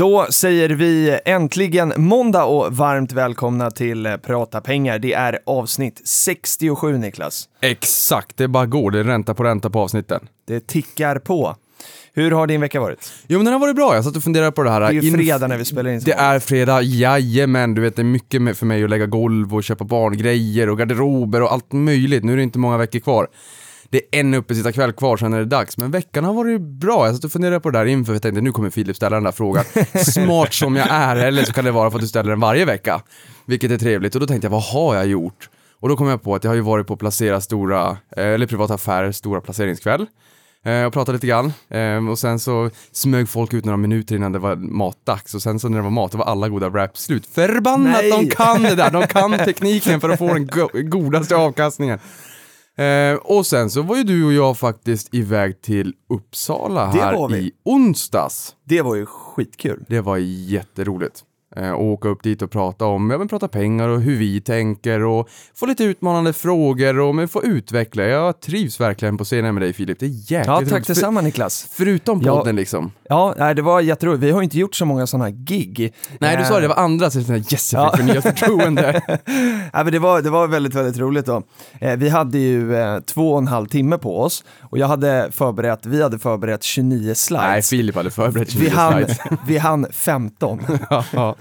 Då säger vi äntligen måndag och varmt välkomna till eh, Prata pengar. Det är avsnitt 67 Niklas. Exakt, det bara går. Det är ränta på ränta på avsnitten. Det tickar på. Hur har din vecka varit? Jo men den har varit bra, jag satt och funderade på det här. Det är ju fredag när vi spelar in. Det är fredag, jajamän. Du vet det är mycket för mig att lägga golv och köpa barngrejer och garderober och allt möjligt. Nu är det inte många veckor kvar. Det är en uppesittarkväll kvar, sen är det dags. Men veckan har varit bra. Jag satt och funderade på det där inför, jag tänkte nu kommer Filip ställa den där frågan. Smart som jag är, eller så kan det vara för att du ställer den varje vecka. Vilket är trevligt. Och då tänkte jag, vad har jag gjort? Och då kom jag på att jag har ju varit på Placera stora, eh, eller privata affärer stora placeringskväll. Eh, och pratade lite grann. Eh, och sen så smög folk ut några minuter innan det var matdags. Och sen så när det var mat, då var alla goda wraps slut. Förbannat, Nej. de kan det där! De kan tekniken för att få den go godaste avkastningen. Eh, och sen så var ju du och jag faktiskt iväg till Uppsala Det här i onsdags. Det var ju skitkul. Det var jätteroligt. Eh, och åka upp dit och prata om, ja men prata pengar och hur vi tänker och få lite utmanande frågor och men få utveckla. Jag trivs verkligen på scenen med dig Filip, det är jäkligt Ja, tack roligt. Detsamma Niklas. Förutom Ja. podden liksom. Ja, nej, det var jätteroligt. Vi har inte gjort så många sådana gig. Nej du sa det, det var andra, så jag tänkte, yes jag fick förnyat förtroende. Ja, men det, var, det var väldigt, väldigt roligt då. Eh, vi hade ju eh, två och en halv timme på oss och jag hade förberett, vi hade förberett 29 slides. Nej, Filip hade förberett vi 29 hann, slides. vi hann 15. Ja.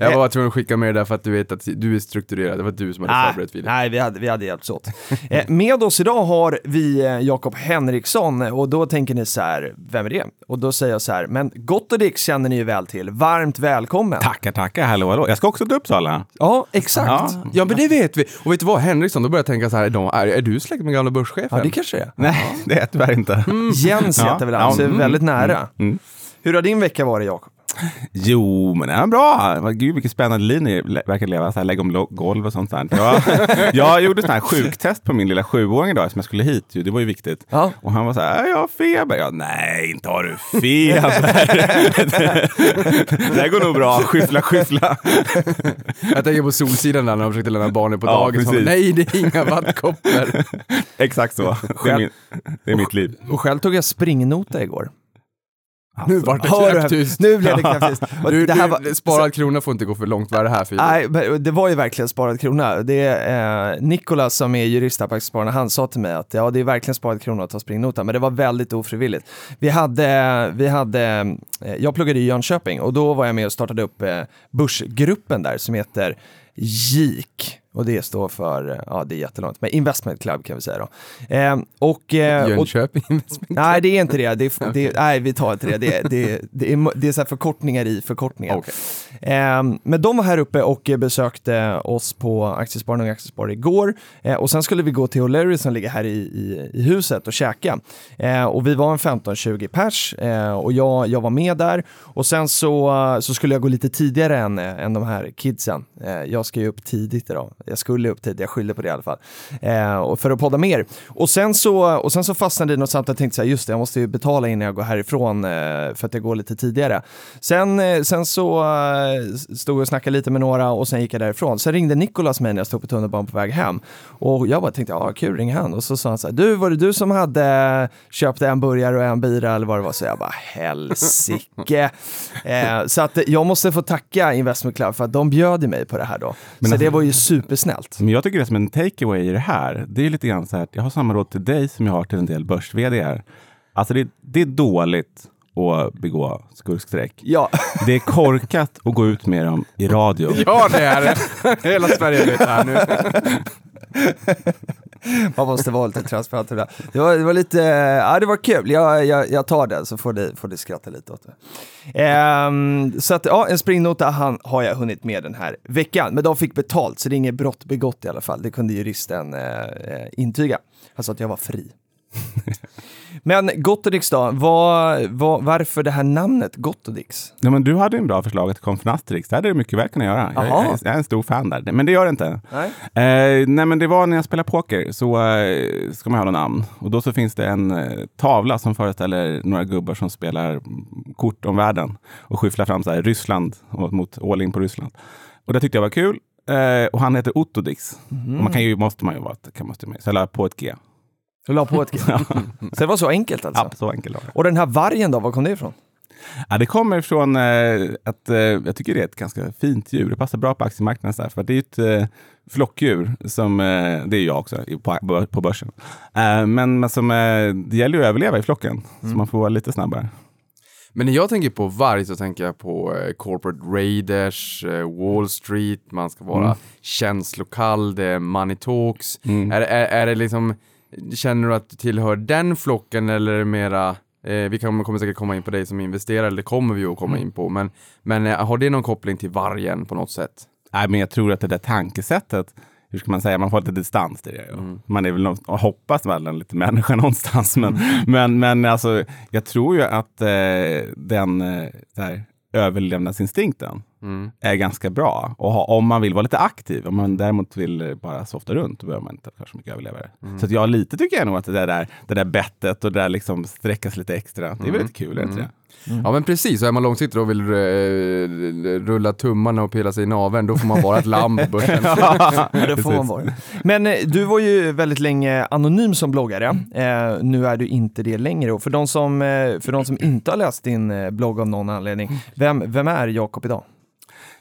Jag var tvungen att skicka med det där för att du vet att du är strukturerad, det var du som hade Nej, förberett Filip. nej vi, hade, vi hade hjälpts åt. Eh, med oss idag har vi eh, Jakob Henriksson och då tänker ni så här, vem är det? Och då säger jag så här, men Gottodix känner ni ju väl till, varmt välkommen. Tackar, tackar. Hallå, hallå. Jag ska också till Uppsala. Ja, exakt. Ja. Ja, Ja men det vet vi. Och vet du vad, Henriksson, då börjar jag tänka så här, är, är du släkt med gamla börschefen? det kanske är. Nej, det är tyvärr inte. Jens Ja, heter väl ja, han, så är mm, väldigt nära. mm. Hur har din vecka varit Jakob? Jo, men det är bra. Gud, vilken spännande liv ni verkar leva. Så här, lägga om golv och sånt där. Jag, jag gjorde sån här sjuktest på min lilla sjuåring idag som jag skulle hit. Det var ju viktigt. Ja. Och han var så här, jag har feber. Jag, Nej, inte har du feber. det här går nog bra. Skyffla, skyffla. Jag tänker på Solsidan där när de försökte lämna barnen på Ja, dagis. precis. Nej, det är inga vattkoppor. Exakt så. Det är, min, det är mitt liv. Och själv tog jag springnota igår. Nu vart det knäpptyst. Nu blev det knäpptyst. Du, det här var- sparad krona får inte gå för långt. Vad är det här Filip? Nej, men det var ju verkligen sparad krona. Det är, eh, Nikolas som är jurist här på Aktiespararna, han sa till mig att ja, det är verkligen sparad krona att ta springnota, men det var väldigt ofrivilligt. Vi hade, vi hade, eh, jag pluggade i Jönköping och då var jag med och startade upp eh, börsgruppen där som heter JIK. Och det står för, eh, ja det är jättelångt, men Investment Club kan vi säga då. Eh, och, eh, och, Jönköping Investment. nej, det är inte det. det, är, det är, nej, vi tar inte det. Det, det, det är, det är så förkortningar i förkortningar. Okej. Eh, men de var här uppe och besökte oss på Aktiespararna och Aktiesparare igår. Eh, och sen skulle vi gå till O'Leary som ligger här i, i, i huset och käka. Eh, och vi var en 15-20 pers eh, och jag, jag var med där. Och sen så, så skulle jag gå lite tidigare än, än de här kidsen. Jag ska ju upp tidigt idag. Jag skulle upp tidigt, jag skyllde på det i alla fall. Eh, och för att podda mer. Och sen så, och sen så fastnade det i något samtal och tänkte så här, just det, jag måste ju betala innan jag går härifrån eh, för att jag går lite tidigare. Sen, eh, sen så eh, stod jag och snackade lite med några och sen gick jag därifrån. Sen ringde Nikolas mig när jag stod på tunnelbanan på väg hem. Och jag bara tänkte, ja kul, ring han. Och så sa han så här, du var det du som hade köpt en burgare och en bira eller vad det var? Så jag bara, helsike. eh, så att jag måste få tacka Investment Club för att de bjöd mig på det här då. så alltså- det var ju supersnällt. Men jag tycker det som en takeaway i det här, det är lite grann så här att jag har samma råd till dig som jag har till en del börs vd Alltså det, det är dåligt att begå skurkstreck. Ja, Det är korkat att gå ut med dem i radio. Ja, det är det. Hela Sverige vet det här nu. man måste vara lite transparent det. Det var, det var lite, eh, ja det var kul. Jag, jag, jag tar den så får ni, får ni skratta lite åt det. Um, så att ja, en springnota han, har jag hunnit med den här veckan. Men de fick betalt så det är inget brott begått i alla fall. Det kunde juristen eh, eh intyga. Han sa att jag var fri. Men Gottodix då, vad, vad, varför det här namnet Gottodix? Ja, men du hade en bra förslag att det kom från Asterix. Det hade det mycket väl kunnat göra. Jag, jag, jag är en stor fan där. Men det gör det inte. Nej. Eh, nej men det var när jag spelade poker så eh, ska man ha något namn. Och då så finns det en eh, tavla som föreställer några gubbar som spelar mm, kort om världen och skyfflar fram så här, Ryssland och- mot all in på Ryssland. Och det tyckte jag var kul. Eh, och han heter Ottodix. Och man kan ju, måste man ju vara, kan man ju, så jag la på ett G. Du la på ett. Så det var så enkelt alltså? Ja, så enkelt var det. Och den här vargen då, var kom det ifrån? Ja, det kommer från eh, att eh, jag tycker det är ett ganska fint djur. Det passar bra på aktiemarknaden. Så här, för det är ett eh, flockdjur, som, eh, det är jag också på, på börsen. Eh, men, men som, eh, det gäller ju att överleva i flocken, så man får vara lite snabbare. Men när jag tänker på varg så tänker jag på eh, corporate raiders, eh, Wall Street, man ska vara Mm. känslokall, det är money talks. Mm. Är, är, är det liksom, känner du att du tillhör den flocken eller är det mera Eh, vi kommer, kommer säkert komma in på dig som investerare, det kommer vi att komma Mm. in på. Men, men eh, har det någon koppling till vargen på något sätt? Nej, men jag tror att det där tankesättet, hur ska man säga, man får lite distans till det. ju. Man är väl och hoppas väl en liten människa någonstans. Men, men, men alltså, jag tror ju att eh, den eh, så här, överlevnadsinstinkten Mm. är ganska bra. Och ha, om man vill vara lite aktiv, om man däremot vill bara softa runt, då behöver man inte så mycket överlevare. Så att jag lite tycker jag nog att det där, det där bettet och det där liksom sträcka sig lite extra, det är väl lite kul, det inte det? Ja men precis, och är man långsiktig och vill eh, rulla tummarna och pilla sig i naveln, då får man vara ett lamm på börsen. Ja, det får man vara. Men eh, du var ju väldigt länge anonym som bloggare. Eh, nu är du inte det längre. Och för de som, eh, för de som inte har läst din eh, blogg av någon anledning, vem, vem är Jakob idag?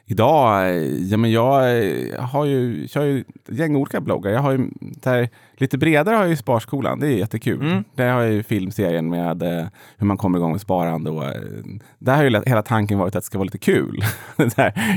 Idag, eh, ja men jag eh, har ju, kör ju ett gäng olika bloggar. Jag har ju, där, lite bredare har jag ju Sparskolan, det är jättekul. Mm. Där har jag ju filmserien med eh, hur man kommer igång med sparande. Och, eh, där har ju la- hela tanken varit att det ska vara lite kul.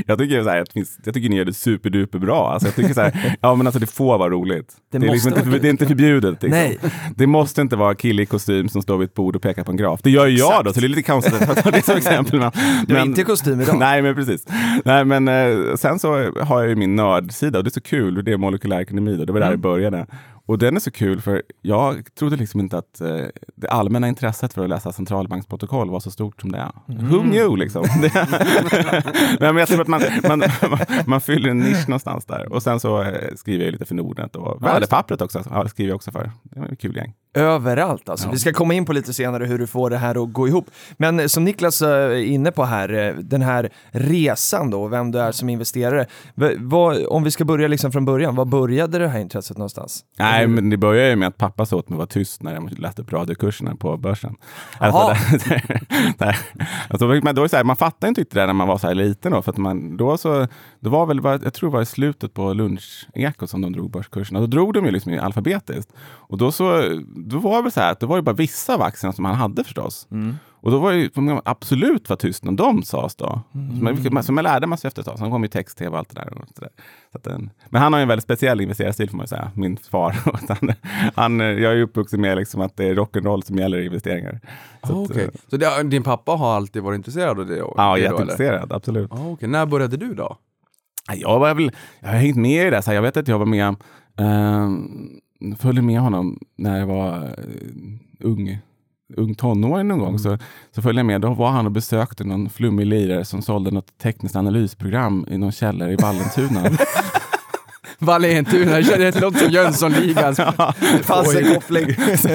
Jag, tycker så här, att finns, jag tycker ni gör det superduper bra. Alltså, jag tycker så här, ja men alltså det får vara roligt. Det Det, är, liksom inte, det är inte förbjudet. Liksom. Nej. Det måste inte vara kille i kostym som står vid ett bord och pekar på en graf. Det gör ju jag Exakt. då, så det är lite konstigt att ta det som exempel. Men, Du är inte i kostym idag. Nej, men precis. Nej, men eh, sen så har jag ju min nördsida och det är så kul. och Det är molekylärkekonomi då. Det var där Mm. det började. Och den är så kul för jag trodde liksom inte att eh, det allmänna intresset för att läsa centralbanksprotokoll var så stort som det är. Mm. Who knew liksom? Nej, men jag tror att man, man, man, man fyller en nisch någonstans där. Och sen så eh, skriver jag lite för Nordnet och Värdepappret också. Ja, det skriver jag också för. Det var ett kul gäng. Överallt alltså. Vi ska komma in på lite senare hur du får det här att gå ihop. Men som Niklas eh, är inne på här, eh, den här resan då, vem du är som investerare. Vad, om vi ska börja liksom från början, var började det här intresset någonstans? Nej, men det började ju med att pappa sa åt mig att vara tyst när jag läste upp radiokurserna på börsen. Alltså, där, där, alltså, men då är det så här, man fattar inte riktigt det när man var så här liten. Då, för att man, då så, det var väl, jag tror det var i slutet på lunchekot som de drog börskurserna. Då drog de ju liksom alfabetiskt. Och då, så, då var det väl så här att det var ju bara vissa av aktierna som han hade förstås. Och då var det ju absolut vara tyst när de sades då. Som, jag, som jag lärde mig efter ett tag. Sen kom ju text-tv och allt det där. Och så där. Så att den, men han har ju en väldigt speciell investerarstil får man ju säga, min far. han, han, jag är ju uppvuxen med liksom att det är rock'n'roll som gäller investeringar. Så Ah, att, okej. eh, Så det, din pappa har alltid varit intresserad av det? Ja, det då, jätteintresserad, absolut. Ah, okej. När började du då? Jag, var väl, jag har hängt med i det. Så här, jag vet att jag var med, eh, följde med honom när jag var eh, ung, ung tonåring någon gång. Så, så följde jag med. Då var han och besökte någon flummig lirare som sålde något tekniskt analysprogram i någon källare i Vallentuna. Vallentuna, det låter som Jönssonligan. Det fanns en koppling. så,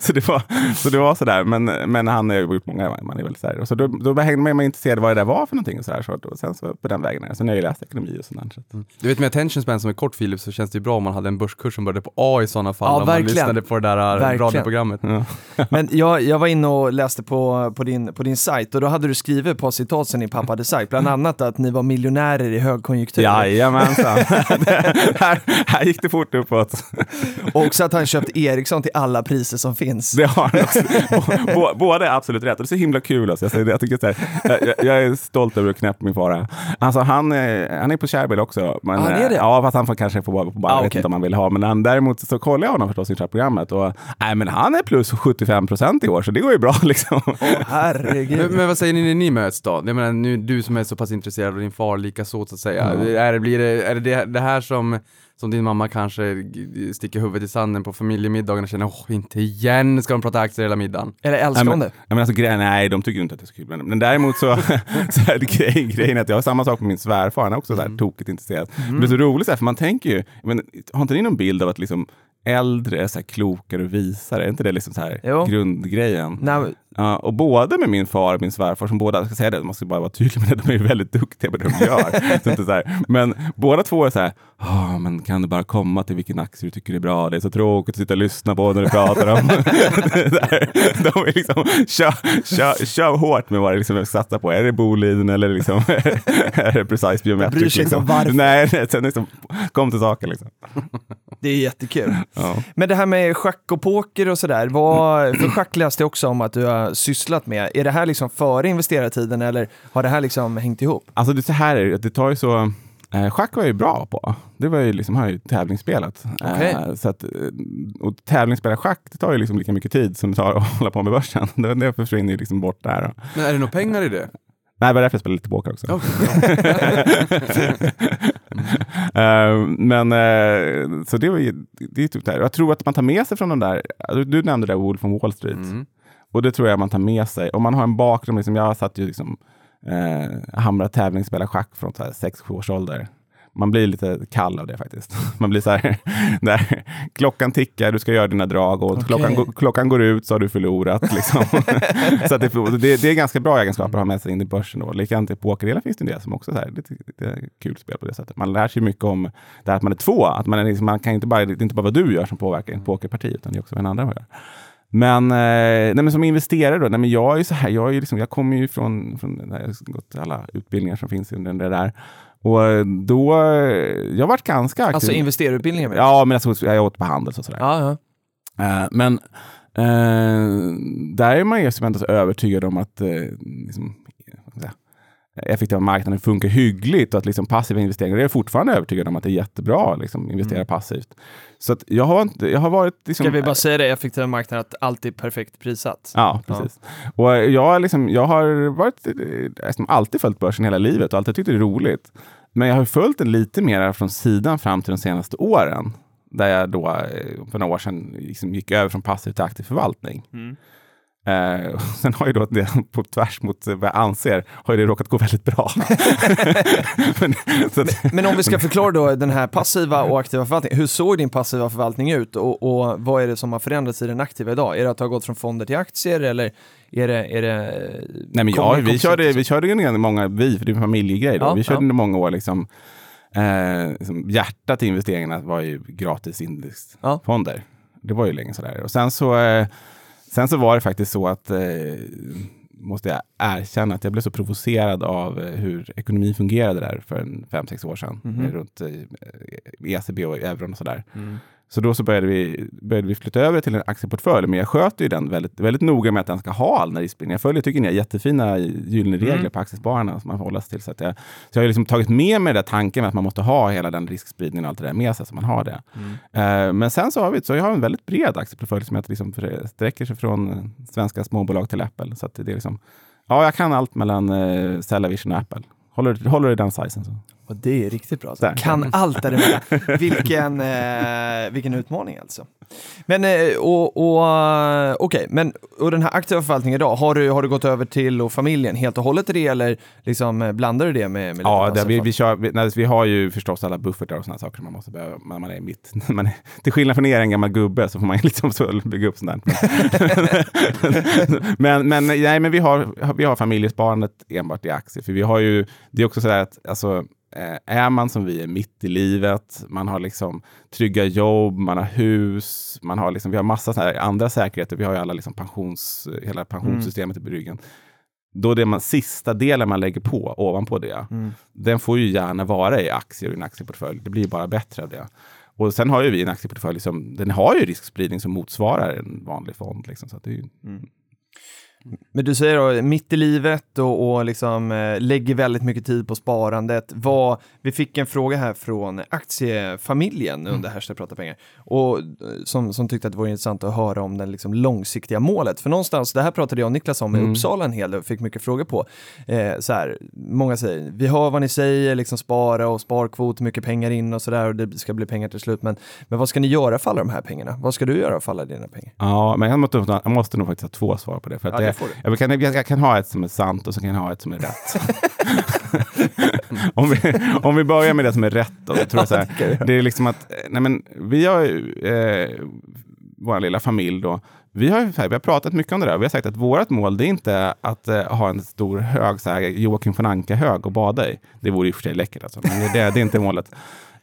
så, det var, så det var sådär. Men, men han har gjort många, man är väl så här. Och så då, då hängde man mig intresserad vad det där var för någonting. Och så här, så, och sen så på den vägen. är det. Sen har jag läst ekonomi och sånt. Så. att- Du vet med attention span som är kort Filip så känns det ju bra om man hade en börskurs som började på A i sådana fall. Ja, om man verkligen. lyssnade på det där äh, Verkligen. radioprogrammet. Men jag, jag var inne och läste på, på, din, på din sajt och då hade du skrivit ett par citat sen din pappa hade sagt, bland annat att ni var miljonärer i högkonjunktur. Jajamensan. här, här gick det fort uppåt. Och också att han köpt Ericsson till alla priser som finns. Det har han också. Bå- bå- Båda är absolut rätt. Och det är så himla kul. Alltså. Jag, säger det, jag, tycker så här, jag, jag- är stolt över att knäppa min far. Alltså, han, är- han är på Kärbil också. Men, Ah, han är det? Ja, fast han får kanske få bara, bara Ah, jag vet inte om han vill ha. Men han, däremot så kollar jag honom förstås i programmet och nej, men han är plus 75 procent i år, så det går ju bra liksom. Herregud. Men, men vad säger ni när ni möts då? Jag menar, nu, du som är så pass intresserad och din far lika så, så att säga. Mm. Är, det, blir det, är det, det det här som, som din mamma kanske sticker huvudet i sanden på familjemiddagen och känner åh, inte igen ska de prata aktier hela middagen. Eller älskar men, det? men alltså, grej, nej, de tycker ju inte att det är så kul. Men, men däremot så, så är det grej, grejen är att jag har samma sak med min svärfar. Han är också så här tokigt intresserad. Det blir så roligt, så här, för man tänker ju, men, har inte ni någon bild av att liksom äldre är så här klokare och visare? Är inte det liksom så här Jo. grundgrejen? Nej, Ja, och både med min far och min svärfar, som båda, jag ska säga det, man ska bara vara tydlig med det, de är väldigt duktiga på det de gör. så inte så här. Men båda två är så här, "Ah, men kan du bara komma till vilken aktie du tycker är bra? Det är så tråkigt att sitta och lyssna på när du pratar om. De är liksom, kör, kör, kör hårt med vad det liksom satsar på. Är det Boliden eller liksom, är det Precise Biometrics? Bryr sig inte om liksom? varför. Nej, nej, sen liksom, kom till saken. Liksom. det är jättekul. Ja. Men det här med schack och poker och sådär, för schack läste jag också om att du har sysslat med. Är det här liksom före investerartiden eller har det här liksom hängt ihop? Alltså det, så här är det, att det tar ju så... Eh, schack var jag ju bra på. Det var ju liksom, har jag ju tävlingsspelat. Okej. Eh, så att, eh, och tävlingsspela schack, det tar ju liksom lika mycket tid som det tar att hålla på med börsen. Det, det försvinner ju liksom bort där. Då. Men är det några pengar i det? Nej, det var därför jag spelade lite poker också. Okej. Eh, men eh, så det var ju, det är typ där. Jag tror att man tar med sig från de där, du, du nämnde det där Wolf on Wall Street. Mm. Och det tror jag man tar med sig. Om man har en bakgrund, liksom, jag satt ju liksom eh, hamra tävling, spela schack från 6-7 års ålder. Man blir lite kall av det faktiskt. Man blir så här, där, klockan tickar, du ska göra dina drag och Okej. klockan, klockan går ut så har du förlorat. Liksom. så det, det, det är ganska bra egenskaper att ha med sig in i börsen. Då. Likadant i pokerdelen finns det en del som också är lite, lite kul spel på det sättet. Man lär sig mycket om det här att man är två. Att man, är liksom, man kan inte bara, det är inte bara vad du gör som påverkar ett pokerparti, utan det är också vad en andra gör. Men, eh, nej, men som investerare då, nej, men jag är ju så här, jag, är liksom, jag kommer ju från, från jag har gått alla utbildningar som finns under det där. Och eh, då, eh, jag har varit ganska aktiv. Alltså investerarutbildningen? menar Ja, men alltså, jag åt på Handels och sådär. ja, ja. Eh, men eh, där är man ju som övertygad om att eh, liksom, effektiva marknaden funkar hyggligt och att liksom passiva investeringar, jag är fortfarande övertygad om att det är jättebra att liksom, investera passivt. Så jag, har inte, jag har varit... Liksom, Ska vi bara säga det, effektiva marknaden, att allt är perfekt prissatt? Ja, precis. Och jag, liksom, jag har varit, liksom alltid följt börsen hela livet och alltid tyckt det är roligt. Men jag har följt den lite mer från sidan fram till de senaste åren. Där jag då eh, för några år sedan liksom gick över från passiv till aktiv förvaltning. Eh, sen har ju då det på tvärs mot vad jag anser, har ju det råkat gå väldigt bra. men, att, Men om vi ska förklara då den här passiva och aktiva förvaltningen, hur såg din passiva förvaltning ut och, och vad är det som har förändrats i den aktiva idag? Är det att ha gått från fonder till aktier eller är det... Är det Nej, men ja, vi, körde, vi körde ju många, vi, för det är en familjegrej då. Ja, vi körde ja. under många år liksom, eh, liksom, hjärtat i investeringarna var ju gratis indexfonder. Det var ju länge sådär. Och sen så, eh, sen så var det faktiskt så att eh, måste jag erkänna att jag blev så provocerad av eh, hur ekonomin fungerade där för en fem, sex år sedan. Eh, Runt eh, ECB och euron och sådär. Mm. Så då så började vi, började vi flytta över till en aktieportfölj, men jag sköter ju den väldigt, väldigt noga med att den ska ha all den här riskspridningen. Jag följer, tycker ni, jättefina gyllene regler Mm. på aktiespararna som man får hålla sig till. Så, att jag, så jag har liksom tagit med mig den där tanken med att man måste ha hela den riskspridningen och allt det där med sig, så man har det. Mm. Eh, men sen så har vi, så jag har en väldigt bred aktieportfölj som jag liksom sträcker sig från svenska småbolag till Apple. Så det är liksom, ja, jag kan allt mellan eh, Cellavision och Apple. Håller, håller du den sizen så. Och det är riktigt bra. Där. Kan allt däremellan. vilken, eh, vilken utmaning alltså. Men, eh, och, och, eh, okej, men och den här aktiva förvaltningen idag, har du, har du gått över till och familjen helt och hållet till det eller liksom eh, blandar du det med, med Ja, det, vi, vi, kör, vi, nej, vi har ju förstås alla buffertar och sådana saker som man måste behöva. Man, man är mitt, man är, till skillnad från er, en gammal gubbe, så får man liksom så bygga upp sånt där. men, men, nej, men vi har, vi har familjesparandet enbart i aktier. För vi har ju, det är också så där att alltså, eh, är man som vi är mitt i livet, man har liksom trygga jobb, man har hus, man har liksom, vi har massa andra säkerheter. Vi har ju alla liksom pensions, hela pensionssystemet i ryggen. Då det man, sista delen man lägger på ovanpå det, Mm. den får ju gärna vara i aktier och i en aktieportfölj. Det blir bara bättre av det. Och sen har ju vi en aktieportfölj som den har ju riskspridning som motsvarar en vanlig fond. Liksom, så det är ju, Men du säger då, mitt i livet och, och liksom, eh, lägger väldigt mycket tid på sparandet. Vad, vi fick en fråga här från aktiefamiljen under Hashtag prata pengar och eh, som, som tyckte att det var intressant att höra om det liksom långsiktiga målet. För någonstans, det här pratade jag och Niklas om i Mm. Uppsala en hel del och fick mycket frågor på. Eh, så här, många säger, vi hör vad ni säger, liksom spara och sparkvot, mycket pengar in och sådär och det ska bli pengar till slut. Men, men vad ska ni göra för alla de här pengarna? Vad ska du göra för alla dina pengar? Ja, men jag måste, jag måste nog faktiskt ha två svar på det. För att Ja, det, får du. jag, kan, jag, jag kan ha ett som är sant och så kan jag ha ett som är rätt. om, vi, om vi börjar med det som är rätt då, tror jag så här, det är liksom att, eh, nej men vi har ju, eh, vår lilla familj då, vi har, här, vi har pratat mycket om det där. Vi har sagt att vårt mål det är inte att eh, ha en stor hög, så här, Joakim von Anka-hög och bada i. Det vore i och för sig läckert alltså, men det, det, det är inte målet.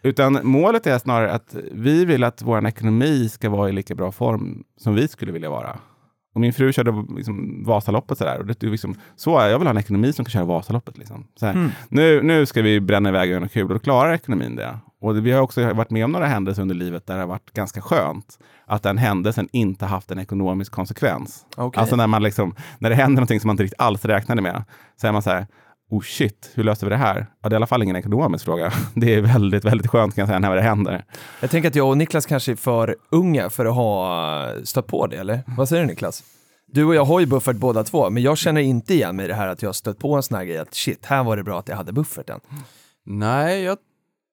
Utan målet är snarare att vi vill att vår ekonomi ska vara i lika bra form som vi skulle vilja vara. Och min fru körde liksom Vasaloppet sådär. Och det liksom, så är, jag vill ha en ekonomi som kan köra Vasaloppet. Liksom. Så här, Mm. nu, nu ska vi bränna iväg och göra något kul och då klarar ekonomin det. Och det, vi har också varit med om några händelser under livet där det har varit ganska skönt att den händelsen inte haft en ekonomisk konsekvens. Okej. Alltså när, man liksom, när det händer någonting som man inte riktigt alls räknade med, så är man så här, oh shit, hur löser vi det här? Ja, det är i alla fall ingen ekonomisk fråga. Det är väldigt, väldigt skönt kan jag säga när det händer. Jag tänker att jag och Niklas kanske är för unga för att ha stött på det, eller? Vad säger du Niklas? Du och jag har ju buffert båda två, men jag känner inte igen mig i det här att jag har stött på en sån här grej att shit, här var det bra att jag hade bufferten. Nej, jag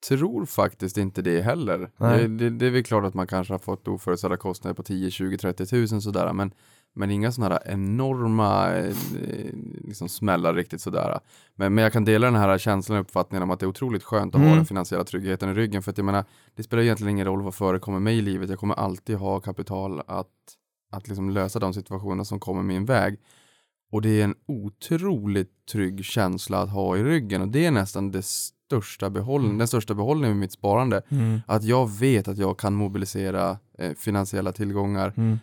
tror faktiskt inte det heller. Det, det, det är väl klart att man kanske har fått oförutsedda kostnader på 10, 20, 30 tusen sådär, men, men inga sådana här enorma eh, liksom smällar riktigt sådär. Men, men jag kan dela den här känslan och uppfattningen om att det är otroligt skönt att ha Mm. den finansiella tryggheten i ryggen, för att jag menar, det spelar egentligen ingen roll vad förekommer mig i livet, jag kommer alltid ha kapital att, att liksom lösa de situationer som kommer min väg. Och det är en otroligt trygg känsla att ha i ryggen och det är nästan det största behållningen, den största behållningen med mitt sparande. Att jag vet att jag kan mobilisera eh, finansiella tillgångar Mm.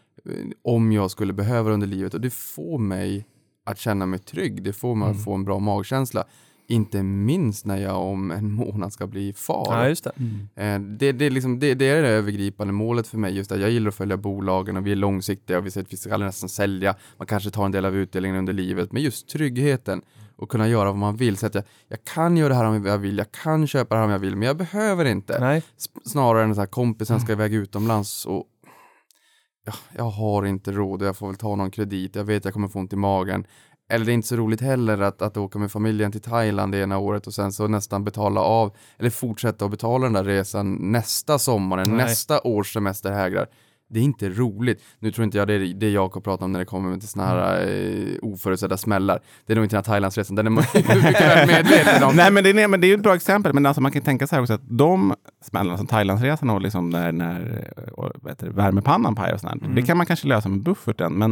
Om jag skulle behöva det under livet och det får mig att känna mig trygg. Det får mig att få en bra magkänsla. Inte minst när jag om en månad ska bli far. Ja, just det. Eh, Det, det, är liksom, det, det är det övergripande målet för mig. Just att jag gillar att följa bolagen och vi är långsiktiga och vi säger att vi ska nästan sälja. Man kanske tar en del av utdelningen under livet. Men just tryggheten och kunna göra vad man vill. Så att jag, jag kan göra det här om jag vill, jag kan köpa det här om jag vill, men jag behöver inte. Nej. Snarare än att kompisen ska iväg utomlands och ja, jag har inte råd och jag får väl ta någon kredit. Jag vet jag kommer få ont i magen. Eller det är inte så roligt heller att, att åka med familjen till Thailand det ena året och sen så nästan betala av eller fortsätta att betala den där resan nästa sommar, Nej. nästa års semester hägrar. Det är inte roligt. Nu tror inte jag det är det Jakob pratar om när det kommer till såna här eh, oförutsedda smällar. Det är nog inte den här Thailandsresan, den är man mycket väl medveten om. Nej, men det, är, men det är ju ett bra exempel. Men alltså man kan tänka sig också att de smällarna som Thailandsresan och liksom när, när heter det, värmepannan pajar och sånt, det kan man kanske lösa med bufferten. Men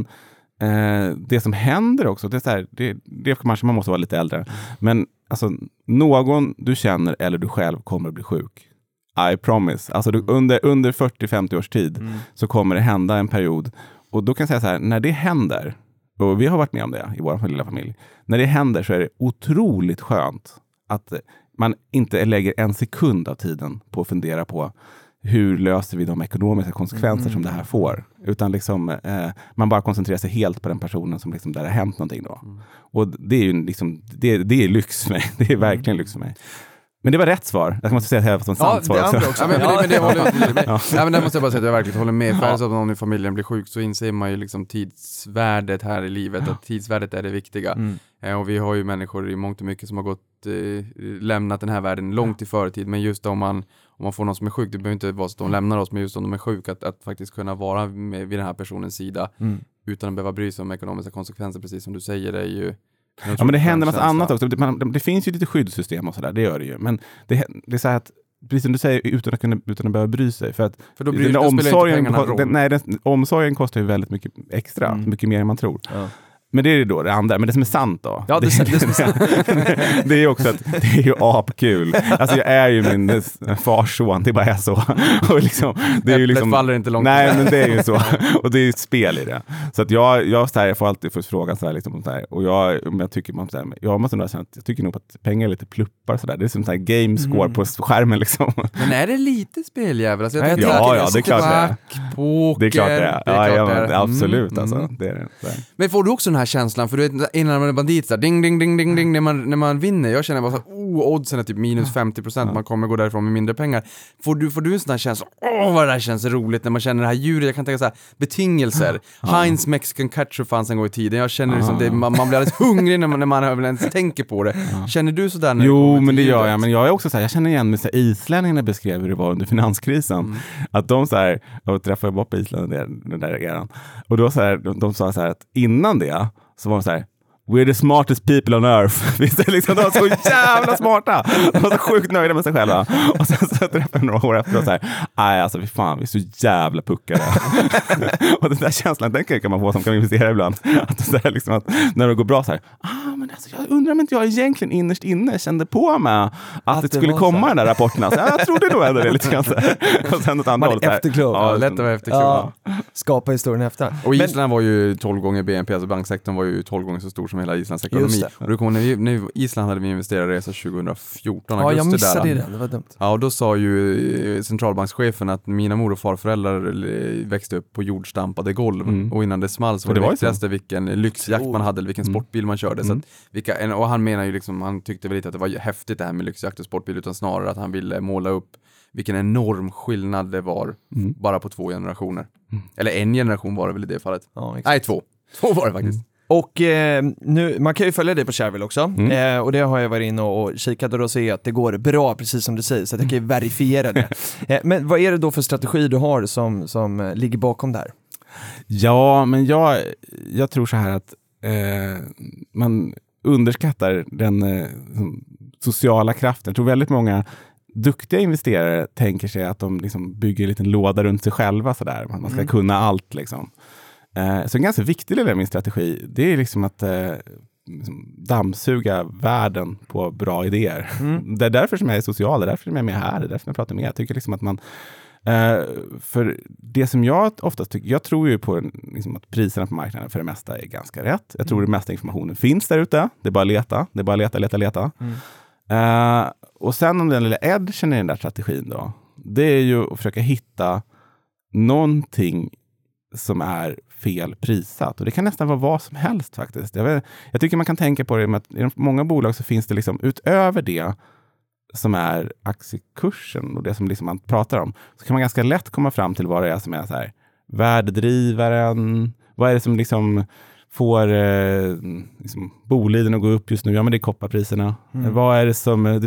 eh, det som händer också, det är här, det, det kanske man måste vara lite äldre. Men alltså, någon du känner eller du själv kommer att bli sjuk. I promise. Alltså du, under, under 40-50 års tid så kommer det hända en period. Och då kan jag säga så här, när det händer, och vi har varit med om det i vår lilla familj, när det händer så är det otroligt skönt att man inte lägger en sekund av tiden på att fundera på hur löser vi de ekonomiska konsekvenser som det här får? Utan liksom, eh, man bara koncentrerar sig helt på den personen som liksom, där det har hänt någonting. Då. Och det är ju liksom, det, det är lyx för mig. Det är verkligen lyx för mig. Men det var rätt svar. Jag måste säga att det var Ja, sant svar det också. också. Ja, men, men, det- men det håller jag med. Ja. Ja, men där måste jag bara säga att jag verkligen håller med. För det så att någon i familjen blir sjuk så inser man ju liksom tidsvärdet här i livet, att tidsvärdet är det viktiga. Mm. Eh, och vi har ju människor i mångt och mycket som har gått, eh, lämnat den här världen långt i förtid. Men just om man, om man får någon som är sjuk, det behöver inte vara så att de lämnar oss, men just om de är sjuka, att, att faktiskt kunna vara med, vid den här personens sida Mm. utan att behöva bry sig om ekonomiska konsekvenser, precis som du säger, är ju Ja, men det händer skön annat också. Det, man, det finns ju lite skyddssystem och sådär, det gör det ju. Men det, det är så att, precis som du säger, utan att, kunna, utan att behöva bry sig. För att För då, bryr, den omsorgen, den, nej, den, omsorgen kostar ju väldigt mycket extra, Mm. mycket mer än man tror. Ja. Men det är ju då det andra. Men det som är sant då, Ja, det- det, det är sant. det är ju också att det är ju apkul. Alltså jag är ju min fars son, det bara är så. Och liksom, det är ju liksom, faller inte långt Nej, men det är ju så. Och det är ju ett spel i det. Så att jag, jag, så här, jag får alltid frågan så här, liksom, så här, och jag, jag tycker man så här, jag måste nog säga att jag tycker nog att pengar är lite plupp tuppar sådär. Det är som så här game score Mm. på skärmen liksom. Men är det lite speljävel? Alltså, jag Ja, ja, ja, det är klart det är. tobak, Poker. Det är klart det är. det är Ja, klart ja, det är. men, absolut Mm, alltså. mm. Det är, det. Så här. Men får du också den här känslan, för du vet innan man är bandit så ding ding ding ding ding när man, när man vinner, jag känner bara så här, oh, oddsen är typ minus 50%, man kommer gå därifrån med mindre pengar. Får du, får du en sån här känsla, åh vad det här känns roligt när man känner det här djuret, jag kan tänka så här, betingelser. Heinz Mexican Ketchup fanns en gång i tiden, jag känner liksom det, man, man blir alldeles hungrig när man, när man ens tänker på det. Känner du sådär när kommer Jo, men det gör jag. Men jag är också så här, jag känner igen mig så här, islänningarna beskrev hur det var under finanskrisen. Mm. Att de så här, jag träffade bort på Island den, den där eran. Och då så här, de, de sa så här att innan det så var de så här We're the smartest people on earth. Visst, är det liksom, de var så jävla smarta. De var så sjukt nöjda med sig själva. Och sen så träffade jag några år efter och så här, nej alltså fy fan, vi är så jävla puckade. och den där känslan, den kan man få som kan investera ibland. Att, så här, liksom, att när det går bra så här, ah, men alltså, jag undrar om inte jag egentligen innerst inne kände på mig att, det det skulle komma den där rapporten. Alltså, jag trodde nog ändå det lite grann. Så här. Och sen åt andra Man är hållet. efterklok. Ja, lätt att vara efterklok. Ja, skapa historien efter. Och Men- Island var ju 12 gånger BNP, alltså banksektorn var ju 12 gånger så stor som hela Islands ekonomi. Just det. Och du kommer när, vi, när Island hade vi investerarresa 2014, Ja, jag missade där. det. Det var dumt. Ja, och då sa ju eh, centralbankschefen att mina mor och farföräldrar eh, växte upp på jordstampade golv Mm. och innan det small så var det det, viktigaste vilken lyxjakt man hade eller vilken Mm. sportbil man körde. Så Mm. att vilka, och han menar ju liksom, han tyckte väl inte att det var häftigt det här med lyxjakt och sportbil utan snarare att han ville måla upp vilken enorm skillnad det var Mm. bara på två generationer. Mm. Eller en generation var det väl i det fallet. Ja. Nej, två. Två var det faktiskt. Och eh, nu, man kan ju följa dig på Shareville också. Mm. Eh, och det har jag varit inne och, och kikat och då ser jag att det går bra, precis som du säger, så att jag kan ju verifiera det. Eh, men vad är det då för strategi du har som, som eh, ligger bakom det här? Ja, men jag, jag tror så här att eh, man underskattar den eh, sociala kraften. Jag tror väldigt många duktiga investerare tänker sig att de liksom bygger en liten låda runt sig själva. Så där. Man ska Mm. kunna allt. Liksom. Eh, så en ganska viktig del av min strategi, det är liksom att eh, liksom dammsuga världen på bra idéer. Mm. Det är därför som jag är social, det är därför som jag är med här, det är därför jag pratar med. Jag tycker liksom att man Eh, för det som jag oftast tycker, jag tror ju på liksom, att priserna på marknaden för det mesta är ganska rätt. Jag tror Mm. det mesta informationen finns där ute. Det är bara att leta. Det är bara att leta, leta, leta. Mm. Eh, och sen om den lilla edgen i den där strategin då, det är ju att försöka hitta någonting som är fel prissatt. Och det kan nästan vara vad som helst faktiskt. Jag, vet, jag tycker man kan tänka på det med att i många bolag så finns det liksom utöver det som är aktiekursen och det som liksom man pratar om, så kan man ganska lätt komma fram till vad det är som är så här, värdedrivaren, vad är det som liksom får eh, liksom, Boliden att gå upp just nu? Ja, men det är kopparpriserna. Mm. Vad är det som eh,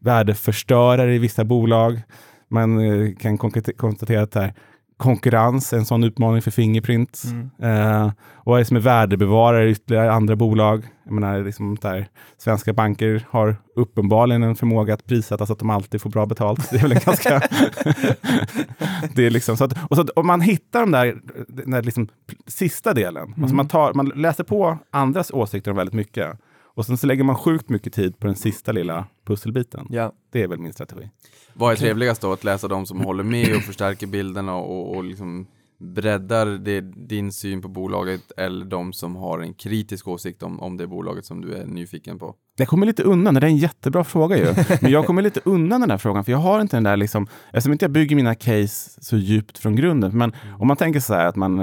värdeförstörare i vissa bolag? Man eh, kan konstatera att det här, konkurrens en sån utmaning för Fingerprint. Mm. Eh, och vad är det som är värdebevarare i ytterligare andra bolag? Jag menar, liksom där, svenska banker har uppenbarligen en förmåga att prissätta så att de alltid får bra betalt. Det är väl en ganska... det är liksom så att, och så att om man hittar de där, den där liksom sista delen, alltså man, tar, man läser på andras åsikter om väldigt mycket och sen så lägger man sjukt mycket tid på den sista lilla pusselbiten. Ja. Det är väl min strategi. Vad är trevligast då? Att läsa de som håller med och förstärker bilden och, och, och liksom breddar det, din syn på bolaget eller de som har en kritisk åsikt om, om det bolaget som du är nyfiken på? Jag kommer lite undan, det är en jättebra fråga ju. Men jag kommer lite undan den här frågan, för jag har inte den där liksom, eftersom inte jag bygger mina case så djupt från grunden. Men om man tänker så här att man,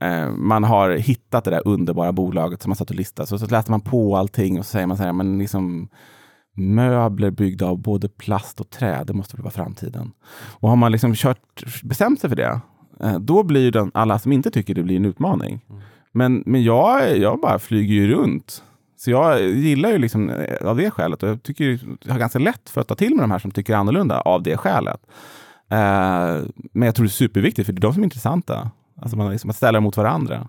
eh, man har hittat det där underbara bolaget som man satt och listade, så, så läser man på allting och så säger man så här, men liksom möbler byggda av både plast och trä, det måste väl vara framtiden. Och har man liksom kört, bestämt sig för det, eh, då blir ju den, alla som inte tycker det blir en utmaning. Men, men jag, jag bara flyger ju runt. Så jag gillar ju liksom eh, av det skälet och jag tycker jag har ganska lätt för att ta till mig de här som tycker annorlunda av det skälet. Eh, men jag tror det är superviktigt för det är de som är intressanta. Alltså man liksom att ställa dem mot varandra.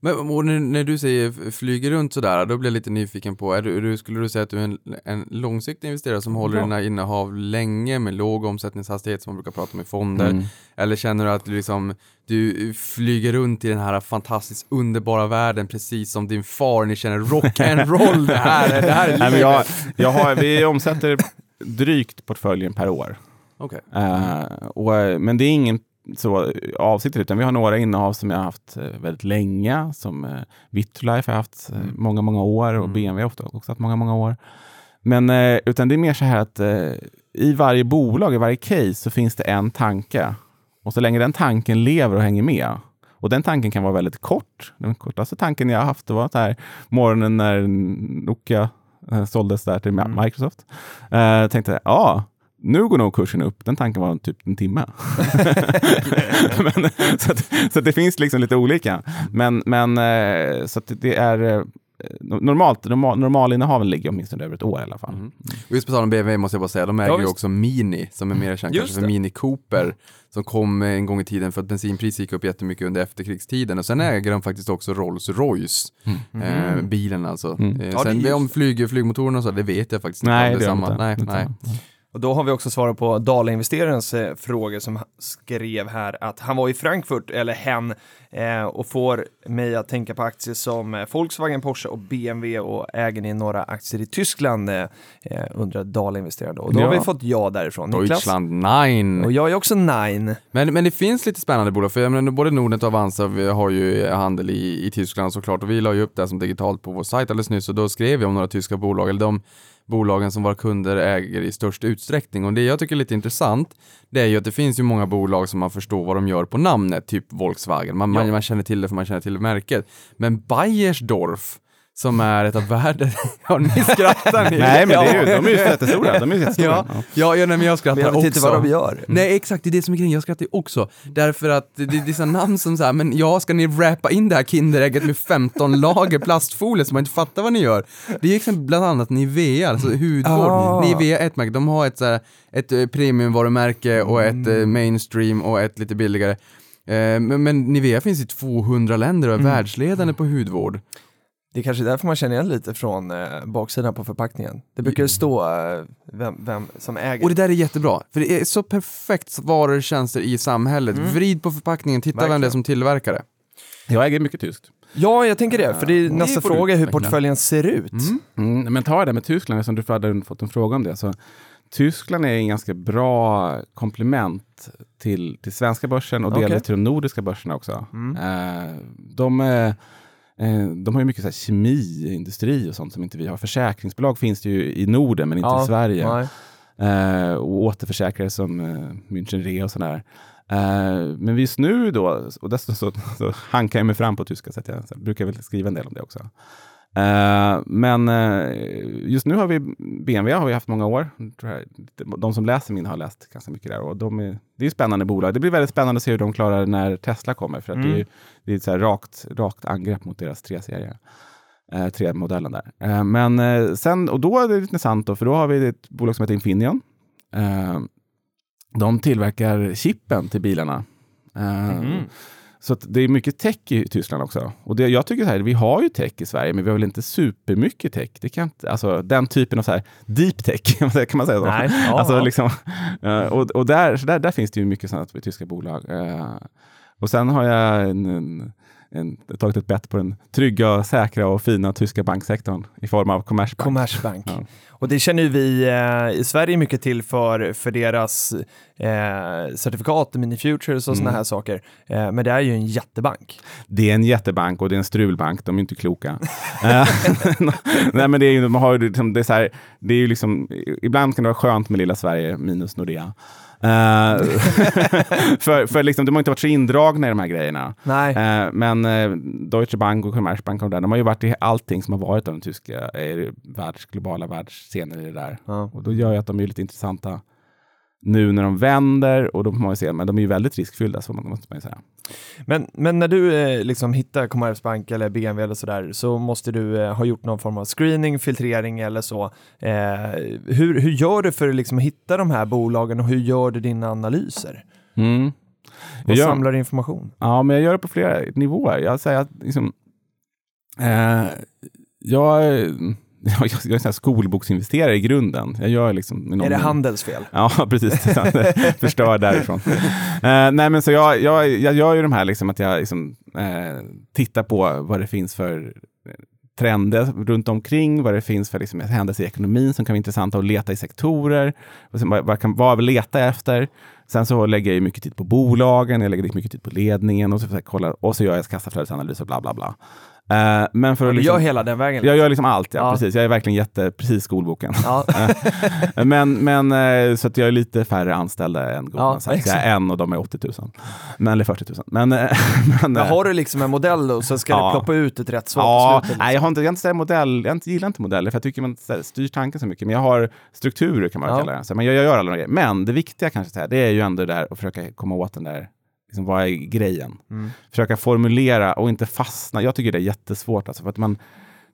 Men och när, du säger flyger runt sådär, då blir jag lite nyfiken på, är du, skulle du säga att du är en, en långsiktig investerare som håller Ja. dina innehav länge med låg omsättningshastighet som man brukar prata om i fonder? Mm. Eller känner du att du, liksom, du flyger runt i den här fantastiskt underbara världen precis som din far, ni känner rock and roll det här, är- det här är Nej, men jag, jag har, vi omsätter drygt portföljen per år. Okej. Eh, och, men det är ingen så avsikt utan vi har några innehav som jag har haft eh, väldigt länge, som eh, Vitrolife har jag haft eh, många, många år och Mm. BMW har ofta också haft många, många år. men eh, utan det är mer så här att eh, i varje bolag, i varje case, så finns det en tanke. Och så länge den tanken lever och hänger med, och den tanken kan vara väldigt kort. Den kortaste tanken jag har haft det var så här morgonen när Nokia eh, såldes där till Mm. Microsoft. Eh, tänkte, ja, nu går nog kursen upp. Den tanken var typ en timme. men, så, att, så att det finns liksom lite olika. Men, men eh, så att det är eh, normalt, normal, normalinnehaven ligger åtminstone över ett år i alla fall. Mm. Och just på tal om BMW måste jag bara säga, de äger Ja, ju också Mini, som är mer känd Just kanske för det. Mini Cooper, som kom en gång i tiden för att bensinpriset gick upp jättemycket under efterkrigstiden. Och sen äger de faktiskt också Rolls Royce, eh, bilen alltså. Mm. Eh, Ja, sen det är ju- om flyg, flygmotorerna och så, det vet jag faktiskt Nej, inte. det samma. Nej, Inte nej. Och då har vi också svarat på Dala-investerarens eh, frågor som skrev här att han var i Frankfurt, eller hen, eh, och får mig att tänka på aktier som eh, Volkswagen, Porsche och BMW och äger ni några aktier i Tyskland? Eh, eh, undrar Dala-investeraren då. Och då har Ja. vi fått ja därifrån. Niklas? Deutschland, nine. Och jag är också nine. Men, men det finns lite spännande bolag, för jag menar, både Nordnet och Avanza vi har ju handel i, i Tyskland såklart och vi la ju upp det som digitalt på vår sajt alldeles nyss och då skrev vi om några tyska bolag, eller de bolagen som våra kunder äger i störst utsträckning. Och det jag tycker är lite intressant, det är ju att det finns ju många bolag som man förstår vad de gör på namnet, typ Volkswagen. Man, man, man känner till det för man känner till märket. Men Bayersdorf, som är ett av världens... ja, ni skrattar ni. Nej, men det är ju, de är ju jättestora. De är ju jättestora. Ja, ja, ja nej, men jag skrattar Men jag vet också. inte vad de gör. Nej exakt, det är det som är grejen, jag skrattar ju också. Därför att det, det är sådana namn som så här, men ja, ska ni wrappa in det här Kinderägget med 15 lager plastfolie så man inte fattar vad ni gör? Det är exempel bland annat Nivea, alltså hudvård. Ah. Nivea är ett märke, de har ett, så här, ett eh, premiumvarumärke och ett eh, mainstream och ett lite billigare. Eh, men, men Nivea finns i 200 länder och är världsledande på hudvård. Det är kanske därför man känner igen lite från eh, baksidan på förpackningen. Det brukar ju stå eh, vem, vem som äger. Och det där är jättebra, för det är så perfekt varor och tjänster i samhället. Vrid på förpackningen, titta vem det är Verkligen. som tillverkar det. Jag äger mycket tyskt. Ja, jag tänker det, för det är det nästa får du fråga hur portföljen ser ut. Mm, men ta det med Tyskland, eftersom du hade fått en fråga om det. Så Tyskland är en ganska bra komplement till, till svenska börsen och Okej. delvis till de nordiska börserna också. Mm. Eh, de, eh, eh, de har ju mycket så här kemiindustri och sånt som inte vi har. Försäkringsbolag finns det ju i Norden men inte Ja, i Sverige. nej. Eh, och återförsäkrare som eh, München Re och sådär. Eh, men just nu då, och dessutom så, så hankar jag mig fram på tyska, så att jag, så brukar väl skriva en del om det också. Eh, men eh, just nu har vi BMW har vi haft många år. De som läser min har läst ganska mycket där och de är, det är spännande bolag. Det blir väldigt spännande att se hur de klarar när Tesla kommer för att det är, Mm. det är ett så rakt, rakt angrepp mot deras tre serier. Eh, tre modellen där. Men sen, och då är det lite intressant då, för då har vi ett bolag som heter Infineon. De tillverkar chippen till bilarna. Mhm. Så det är mycket tech i Tyskland också. Och det, jag tycker så här, vi har ju tech i Sverige, men vi har väl inte supermycket tech. Det kan inte, alltså den typen av så här deep tech, kan man säga så? Nej, ja, alltså ja. liksom, eh, och och där, så där, där finns det ju mycket sådana tyska bolag. Eh, och sen har jag en, en, en, tagit ett bett på den trygga, säkra och fina tyska banksektorn i form av Commerzbank. Commerzbank. Ja. Och det känner vi eh, i Sverige mycket till för, för deras eh, certifikat, Mini Futures och sådana Mm. här saker. Eh, men det är ju en jättebank. Det är en jättebank och det är en strulbank, de är inte kloka. Eh, Nej, men det är ju, man har ju liksom, det är så här, det är ju liksom, ibland kan det vara skönt med lilla Sverige minus Nordea. Eh, för för liksom, de har inte varit så indragna i de här grejerna. Nej. Eh, men eh, Deutsche Bank och Commerzbank och där, de har ju varit i allting som har varit av den tyska eh, världs, globala världsscenen i det där. Ja. Och då gör ju att de är lite intressanta nu när de vänder och då får man ju se, men de är ju väldigt riskfyllda så måste man ju säga. Men, men när du eh, liksom hittar Commerzbank eller BMW eller sådär så måste du eh, ha gjort någon form av screening, filtrering eller så. Eh, hur, hur gör du för att liksom hitta de här bolagen och hur gör du dina analyser? Mm. Och Jag gör- samlar information? Ja, men jag gör det på flera nivåer. Jag säger att liksom, eh, jag, jag, är en sån skolboksinvesterare i grunden. Jag gör liksom någon- Är det Handels fel? Ja, precis. Förstör därifrån. Eh, nej, men så jag, jag, jag gör ju de här liksom att jag liksom, eh, tittar på vad det finns för eh, trender runt omkring, vad det finns för liksom, händelser i ekonomin som kan vara intressanta att leta i sektorer. Och sen, vad, vad, kan, vad vill leta efter? Sen så lägger jag mycket tid på bolagen, jag lägger mycket tid på ledningen och så, så här, kolla, och så gör jag kassaflödesanalys och bla bla bla. Eh, men för att Du liksom, gör hela den vägen? jag gör liksom allt, ja, Ja. precis. Jag är verkligen jätte, precis skolboken. Ja. men, men eh, så att jag är lite färre anställda än Goldman Sachs. Jag är en och de är 80 000. Men, eller 40 000. Men, eh, men, Men eh, har du liksom en modell då, så ska Ja. det ploppa ut ett rätt svar Ja, på slutet? nej, jag har inte, jag har inte modell, jag gillar inte modeller för jag tycker man styr tanken så mycket. Men jag har strukturer kan man Ja. kalla det. Så, men jag, jag gör alla de grejer. Men det viktiga kanske här, det är ju ändå det där att försöka komma åt den där, liksom, vad är grejen? Mm. Försöka formulera och inte fastna. Jag tycker det är jättesvårt alltså, för att man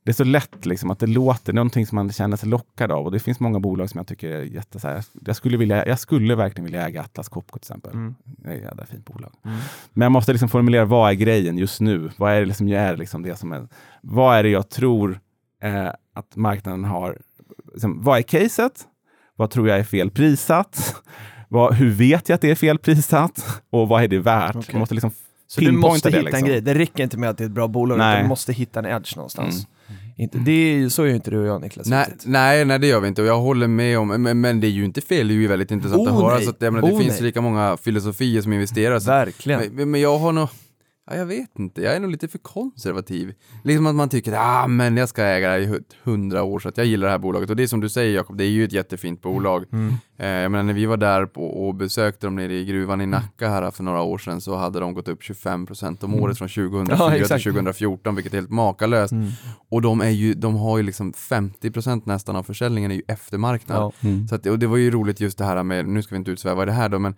det är så lätt liksom, att det låter någonting som man känner sig lockad av. Och det finns många bolag som jag tycker är jätte... Så här, jag, skulle vilja, jag skulle verkligen vilja äga Atlas Copco till exempel. Mm. Det är ett jävla fint bolag. Mm. Men jag måste liksom formulera vad är grejen just nu? Vad är det, liksom, är liksom det som är... Vad är det jag tror eh, att marknaden har? Liksom, vad är caset? Vad tror jag är fel prissatt? Vad, hur vet jag att det är fel prissatt? Och vad är det värt? Okej. Man måste liksom Så du måste det, hitta liksom. en grej. Det räcker inte med att det är ett bra bolag, Nej. utan du måste hitta en edge någonstans. Mm. Inte, det är, ju- så är ju inte du och jag Niklas. Nej, riktigt. nej, nej, det gör vi inte och jag håller med om, men, men det är ju inte fel, det är ju väldigt intressant Oh, att höra. Så att, jag menar, det Oh, finns nej. lika många filosofier som investerar. Så, Verkligen. men, men jag har nog, ja, jag vet inte, jag är nog lite för konservativ. Liksom att man tycker, ah, men jag ska äga det här i hu- hundra år så att jag gillar det här bolaget. Och det är som du säger Jakob, det är ju ett jättefint bolag. Mm. Eh, jag menar när vi var där på, och besökte dem nere i gruvan i Nacka här för några år sedan så hade de gått upp 25% om året från 2004 Ja, till exakt. 2014, vilket är helt makalöst. Mm. Och de, är ju, de har ju liksom 50% nästan av försäljningen är ju eftermarknad. Ja. Mm. Så att, och det var ju roligt just det här med, nu ska vi inte utsväva det här då, men,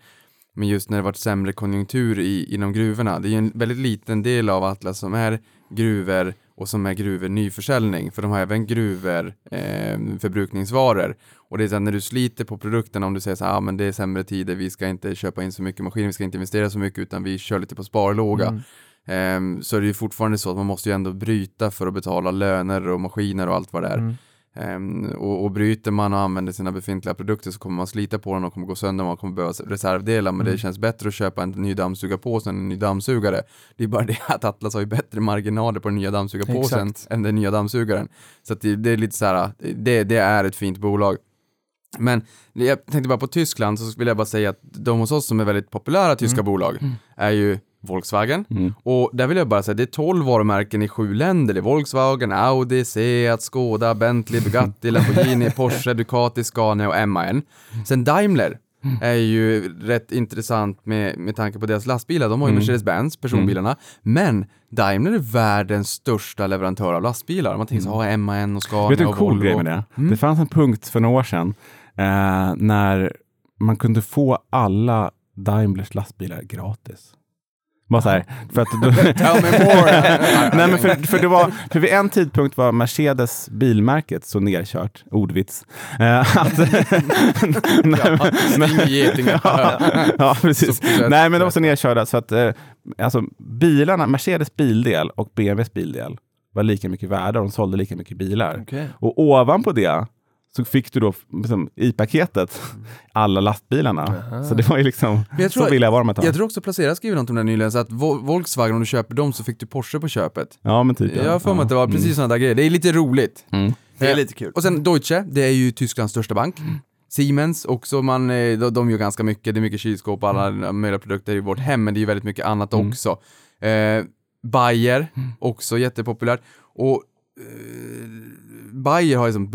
men just när det varit sämre konjunktur i, inom gruvorna. Det är ju en väldigt liten del av Atlas som är gruvor och som är gruvor nyförsäljning, för de har även gruvor eh, förbrukningsvaror. Och det är så här, när du sliter på produkterna, om du säger så här, ah, men det är sämre tider, vi ska inte köpa in så mycket maskiner, vi ska inte investera så mycket, utan vi kör lite på sparlåga. Mm. Ehm, så är det ju fortfarande så att man måste ju ändå bryta för att betala löner och maskiner och allt vad det är. Mm. Ehm, och, och bryter man och använder sina befintliga produkter så kommer man slita på dem och kommer gå sönder och man kommer behöva reservdelar men Mm. det känns bättre att köpa en ny dammsugarpåse än en ny dammsugare. Det är bara det att Atlas har ju bättre marginaler på den nya dammsugarpåsen Exakt. än den nya dammsugaren. Så det, det är lite så här, det, det är ett fint bolag. Men jag tänkte bara på Tyskland så vill jag bara säga att de hos oss som är väldigt populära tyska Mm. bolag är ju Volkswagen, Mm. och där vill jag bara säga, det är 12 varumärken i sju länder. Det är Volkswagen, Audi, Seat, Skoda, Bentley, Bugatti, Lamborghini, Porsche, Ducati, Scania och MAN. Sen Daimler är ju rätt intressant med, med tanke på deras lastbilar. De har ju Mm. Mercedes-Benz, personbilarna. Men Daimler är världens största leverantör av lastbilar. Man tänker så, har MAN och Scania Vet du en cool Volvo. grej med det? Mm. Det fanns en punkt för några år sedan eh, när man kunde få alla Daimlers lastbilar gratis. Bara så här, för att Tell me more! Nej, men för, för, det var, för vid en tidpunkt var Mercedes bilmärket så nerkört, ordvits, eh, att... ja, ja, precis. Nej, men de var så nerkörda så att eh, alltså, bilarna, Mercedes bildel och BMWs bildel var lika mycket värda och de sålde lika mycket bilar. Okej. Och ovanpå det så fick du då liksom, i paketet alla lastbilarna. Aha. Så det var ju liksom, jag tror- så billiga var de ett tag. Jag tror också Placera skriver något om det nyligen, så att Vol- Volkswagen, om du köper dem så fick du Porsche på köpet. Ja, men typ. ja. Jag har för mig att det var Ja. precis sådana där grejer. Det är lite roligt. Mm. Det är lite kul. Och sen Deutsche, det är ju Tysklands största bank. Siemens också, man, eh, de, de gör ganska mycket, det är mycket kylskåp och alla möjliga produkter i vårt hem, men det är ju väldigt mycket annat Mm. också. Eh, Bayer, också jättepopulärt. Och eh, Bayer har ju som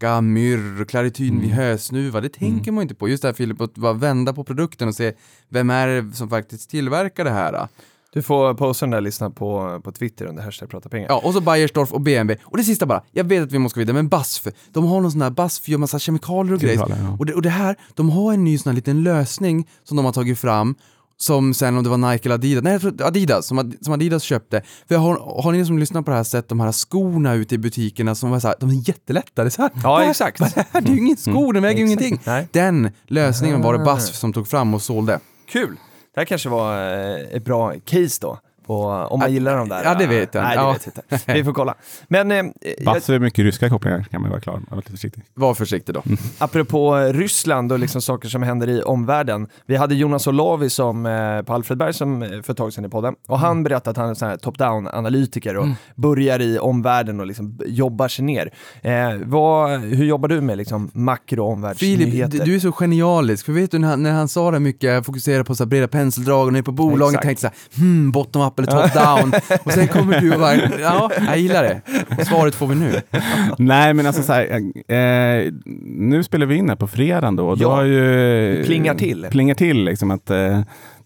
Berocca, Myrr, Clarityn, Mm. vid hösnuva. Det tänker man ju inte på. Just det här Filip, att bara vända på produkten och se vem är det som faktiskt tillverkar det här. Du får posta den där listan på, på Twitter under hashtag prata pengar. Ja, och så Bayersdorf och BMW. Och det sista bara, jag vet att vi måste gå vidare, men BASF, de har någon sån här BASF, gör massa kemikalier och grejer. Ja. Och det, och det här, de har en ny sån här liten lösning som de har tagit fram, som sen om det var Nike eller Adidas, nej jag tror Adidas, som, Ad- som Adidas köpte. För har, har ni som lyssnar på det här sett de här skorna ute i butikerna som var så här, de är jättelätta, det är så här, Ja, här- exakt. Det här det är ju ingen sko, den väger ju ingenting. Nej. Den lösningen var det. BASF som tog fram och sålde. Kul! Det här kanske var eh, ett bra case då. På, om man gillar de där. Ja, det vet jag. Nej, det Ja. vet jag inte. Vi får kolla. Men eh, Basse är mycket ryska kopplingar kan man vara klar med. Var försiktig. Var försiktig då. apropå Ryssland och liksom saker som händer i omvärlden. Vi hade Jonas Olavi som, eh, på Alfredberg som eh, för ett tag sedan i podden och han berättade att han är sån här top-down analytiker och börjar i omvärlden och liksom jobbar sig ner. Eh, vad, hur jobbar du med liksom makro och omvärldsnyheter? Filip, du är så genialisk, för vet du när han, när han sa det mycket, fokusera på så här breda penseldrag och ner på bolagen, Exakt. tänkte så här, hmm, bottom-up up eller top down. Och sen kommer du och bara, ja, jag gillar det. Och svaret får vi nu. Nej, men alltså så här, eh, nu spelar vi in här på fredagen då. Och då Ja, har ju, plingar till. Plingar till liksom att eh,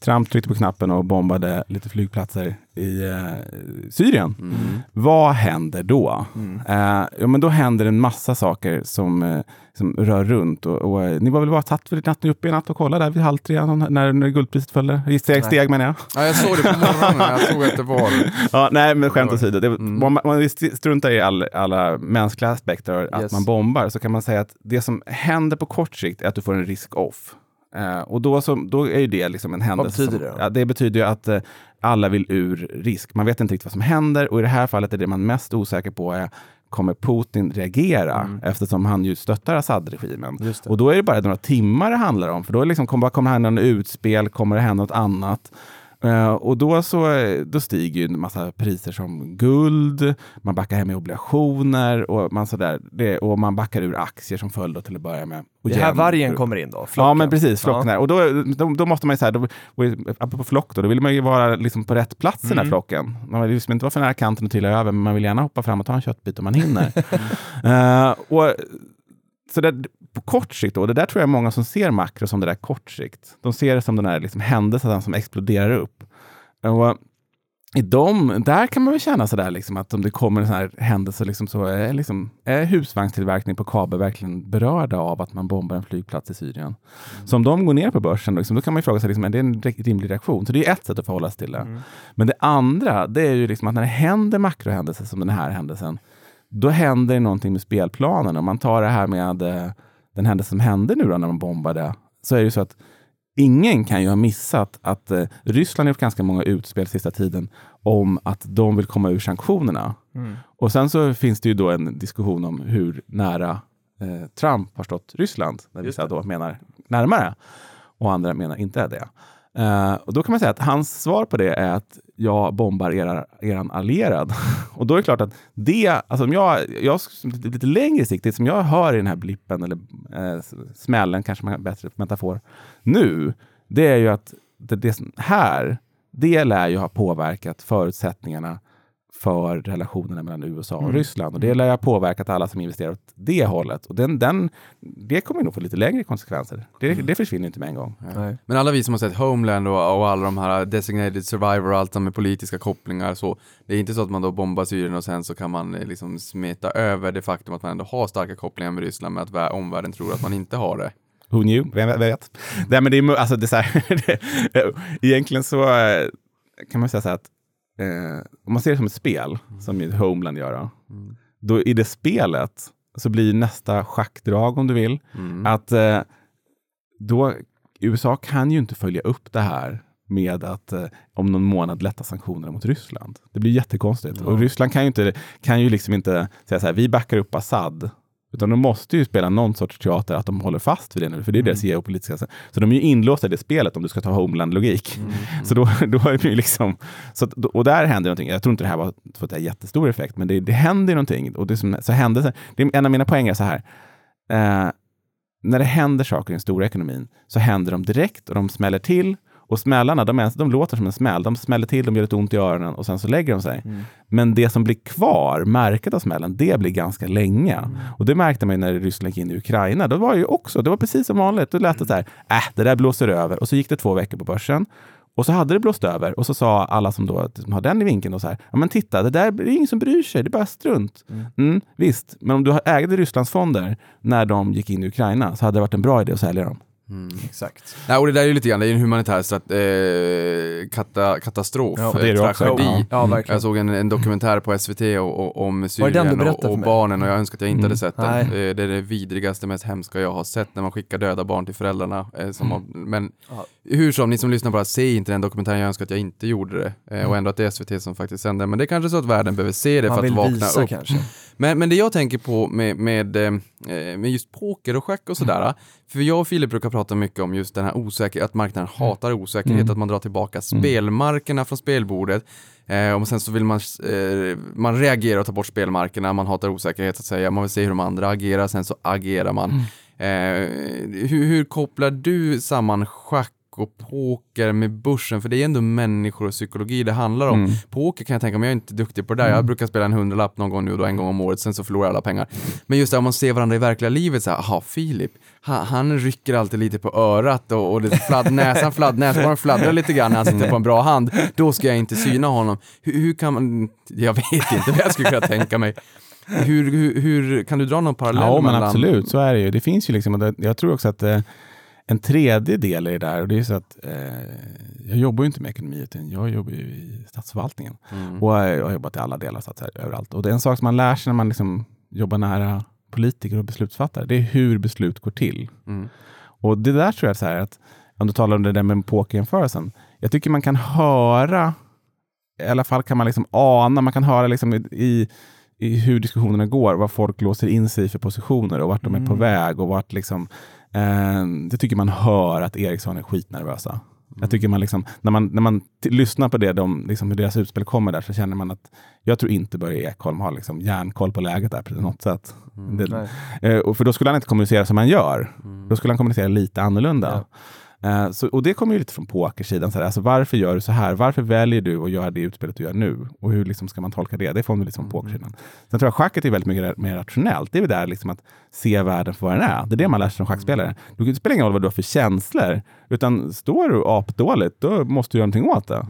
Trump tryckte på knappen och bombade lite flygplatser i eh, Syrien. Mm. Vad händer då? Eh, ja, men då händer en massa saker som, eh, som rör runt. Och, och, eh, ni var väl bara tatt vid natten uppe i natt och kollade där vid halv tre när, när guldpriset följde? Steg, steg menar jag. Ja, jag såg det på morgonen, jag såg att det var... Ja, nej, men skämt åsido. Det, Mm. Man, man struntar i all, alla mänskliga aspekter, att Yes. man bombar, så kan man säga att det som händer på kort sikt är att du får en risk-off. Eh, och då, så, då är ju det liksom en händelse. betyder som, det? Ja, det betyder ju att eh, alla vill ur risk. Man vet inte riktigt vad som händer och i det här fallet är det man mest osäker på är Kommer Putin reagera eftersom han ju stöttar Assad-regimen? Mm. Och då är det bara några timmar det handlar om. För då liksom, kommer, kommer det hända något utspel? Kommer det hända något annat? Eh, och då, så, då stiger ju en massa priser som guld, man backar hem i obligationer och man, sådär, det, och man backar ur aktier som föll då till att börja med. Och Det här jämn- vargen kommer in då? Ja, flocken. men precis. Flocken Ja. där. Och då, då, då måste man ju säga, då, och apropå flock då, då vill man ju vara liksom på rätt plats i den här Mm. flocken. Man vill liksom inte vara för nära kanten och trilla över, men man vill gärna hoppa fram och ta en köttbit om man hinner. Eh, och, så det, på kort sikt, då, det där tror jag är många som ser makro som det där kort sikt. De ser det som den här liksom händelsen som exploderar upp. Och i dem, där kan man väl känna sådär liksom att om det kommer en sån här händelse liksom så är, liksom, är husvagnstillverkning på Kabe verkligen berörda av att man bombar en flygplats i Syrien. Så om de går ner på börsen, liksom, då kan man ju fråga sig, liksom, är det en rimlig reaktion? Så det är ett sätt att förhålla sig till det. Men det andra, det är ju liksom att när det händer makrohändelser som den här händelsen, då händer det någonting med spelplanen. Om man tar det här med eh, den händelse som hände nu då när man bombade, så är det ju så att ingen kan ju ha missat att eh, Ryssland har gjort ganska många utspel sista tiden om att de vill komma ur sanktionerna. Mm. Och sen så finns det ju då en diskussion om hur nära eh, Trump har stått Ryssland, när vissa då menar närmare och andra menar inte det. Uh, och då kan man säga att hans svar på det är att jag bombar era, eran allierad. och då är det klart att det, alltså om jag, jag lite, längre sikt, det som jag hör i den här blippen eller eh, smällen, kanske man bättre metafor, nu, det är ju att det, det här, det lär ju ha påverkat förutsättningarna för relationerna mellan USA och Ryssland. Och det lär ju ha påverkat alla som investerar åt det hållet. Och den, den, det kommer nog få lite längre konsekvenser. Det, det försvinner inte med en gång. Nej. Men alla vi som har sett Homeland och, och alla de här Designated Survivor och allt som med politiska kopplingar så det är inte så att man då bombar Syrien och sen så kan man eh, liksom smeta över det faktum att man ändå har starka kopplingar med Ryssland med att vä- omvärlden tror att man inte har det. Who knew? Vem vet? Nej, men det är, alltså, det är så här, egentligen så eh, kan man säga så här att eh, om man ser det som ett spel, som ju Homeland gör, då, då i det spelet så blir nästa schackdrag, om du vill, Mm. att eh, då USA kan ju inte följa upp det här med att eh, om någon månad lätta sanktionerna mot Ryssland. Det blir jättekonstigt. Och Ryssland kan ju, inte, kan ju liksom inte säga så här, vi backar upp Assad. Utan de måste ju spela någon sorts teater att de håller fast vid det nu, för det är deras geopolitiska... Så de är ju inlåsta i det spelet om du ska ta Homeland-logik. Så då, då är det ju liksom... Så att, och där händer någonting. Jag tror inte det här var är jättestor effekt, men det, det händer någonting. Och det som, så hände, det är en av mina poänger är så här. Eh, när det händer saker i den stora ekonomin så händer de direkt och de smäller till. Och smällarna, de, är, de låter som en smäll. De smäller till, de gör lite ont i öronen och sen så lägger de sig. Men det som blir kvar, märket av smällen, det blir ganska länge. Och det märkte man ju när Ryssland gick in i Ukraina. Då var det ju också, det var precis som vanligt. Då lät det så här, äh, det där blåser över. Och så gick det två veckor på börsen. Och så hade det blåst över och så sa alla som då som har den i vinkeln då så här, ja men titta, det där är ingen som bryr sig, det är bara strunt. Mm, visst, men om du ägde Rysslands fonder när de gick in i Ukraina så hade det varit en bra idé att sälja dem. Exakt. Nej, och det där är ju lite grann, det är en humanitär strat- eh, kata, katastrof, Ja, det är det eh, också. tragedi. Ja, verkligen. Jag såg en, en dokumentär på SVT och, och, om den Syrien och, och barnen och jag önskar att jag inte Mm. hade sett den. Nej. Eh, Det är det vidrigaste, mest hemska jag har sett när man skickar döda barn till föräldrarna. eh, Som har, men Ja. hur som, ni som lyssnar bara, se inte den dokumentären, jag önskar att jag inte gjorde det. Eh, Och ändå att det är SVT som faktiskt sänder. Men det är kanske så att världen behöver se det Man för att vakna visa upp. kanske. Men, men det jag tänker på med, med, eh, med just poker och schack och sådär, för jag och Filip brukar prata mycket om just den här osäkerheten, att marknaden hatar osäkerhet, Mm. att man drar tillbaka spelmarkerna från spelbordet. Eh, och sen så vill man, eh, man reagera och ta bort spelmarkerna, man hatar osäkerhet så att säga, man vill se hur de andra agerar, sen så agerar man. Eh, hur, hur kopplar du samman schack och poker med börsen, för det är ändå människor och psykologi det handlar om. Mm. Poker kan jag tänka mig, jag är inte duktig på det där. Jag brukar spela en hundralapp någon gång nu och då en gång om året, sen så förlorar jag alla pengar. Men just det, om man ser varandra i verkliga livet, så här, aha, Filip, han, han rycker alltid lite på örat och, och det fladd, näsan, fladd, näsan fladdrar lite grann när han sitter på en bra hand. Då ska jag inte syna honom. Hur, hur kan man, jag vet inte vad jag skulle kunna tänka mig. Hur, hur, hur kan du dra någon parallell Ja, men mellan... absolut, så är det ju. Det finns ju liksom, jag tror också att eh, en tredje del i det där, och det är så att eh, jag jobbar ju inte med ekonomi, utan jag jobbar ju i statsförvaltningen. Mm. Och jag har jobbat i alla delar, så att säga, överallt. Och det är en sak som man lär sig när man liksom jobbar nära politiker och beslutsfattare, det är hur beslut går till. Mm. Och det där tror jag så här att, om du talar om det där med pokerjämförelsen, jag tycker man kan höra, i alla fall kan man liksom ana, man kan höra liksom i, i, hur diskussionerna går, vad folk låser in sig i för positioner och vart de är på väg och vart liksom, det tycker man hör att Ericsson är skitnervösa. Jag tycker man liksom, när man, när man lyssnar på det, de, liksom hur deras utspel kommer där, så känner man att jag tror inte Börje Ekholm har liksom järnkoll på läget där på något sätt. Det, Nej. Eh, och för då skulle han inte kommunicera som han gör. Då skulle han kommunicera lite annorlunda. Eh, så, och det kommer ju lite från pokersidan. Alltså, varför gör du så här? Varför väljer du att göra det utspelet du gör nu? Och hur liksom, ska man tolka det? Det får man liksom från pokersidan. Sen tror jag schacket är väldigt mycket mer rationellt. Det är väl där liksom att se världen för vad den är. Det är det man lär sig som schackspelare. Du, det spelar ingen roll vad du har för känslor. Utan står du apdåligt, då måste du göra någonting åt det.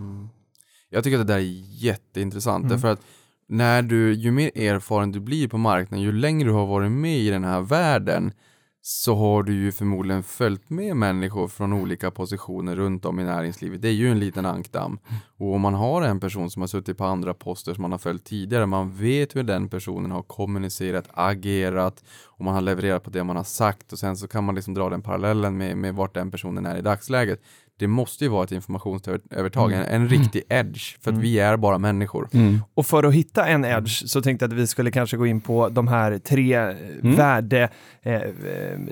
Jag tycker att det där är jätteintressant, Mm. därför att när du, ju mer erfaren du blir på marknaden, ju längre du har varit med i den här världen, så har du ju förmodligen följt med människor från olika positioner runt om i näringslivet. Det är ju en liten ankdamm. Och om man har en person som har suttit på andra poster som man har följt tidigare, man vet hur den personen har kommunicerat, agerat och man har levererat på det man har sagt och sen så kan man liksom dra den parallellen med, med vart den personen är i dagsläget. Det måste ju vara ett informationsövertag, en, en riktig edge, för att vi är bara människor. Och för att hitta en edge så tänkte jag att vi skulle kanske gå in på de här tre eh, värde, eh, eh,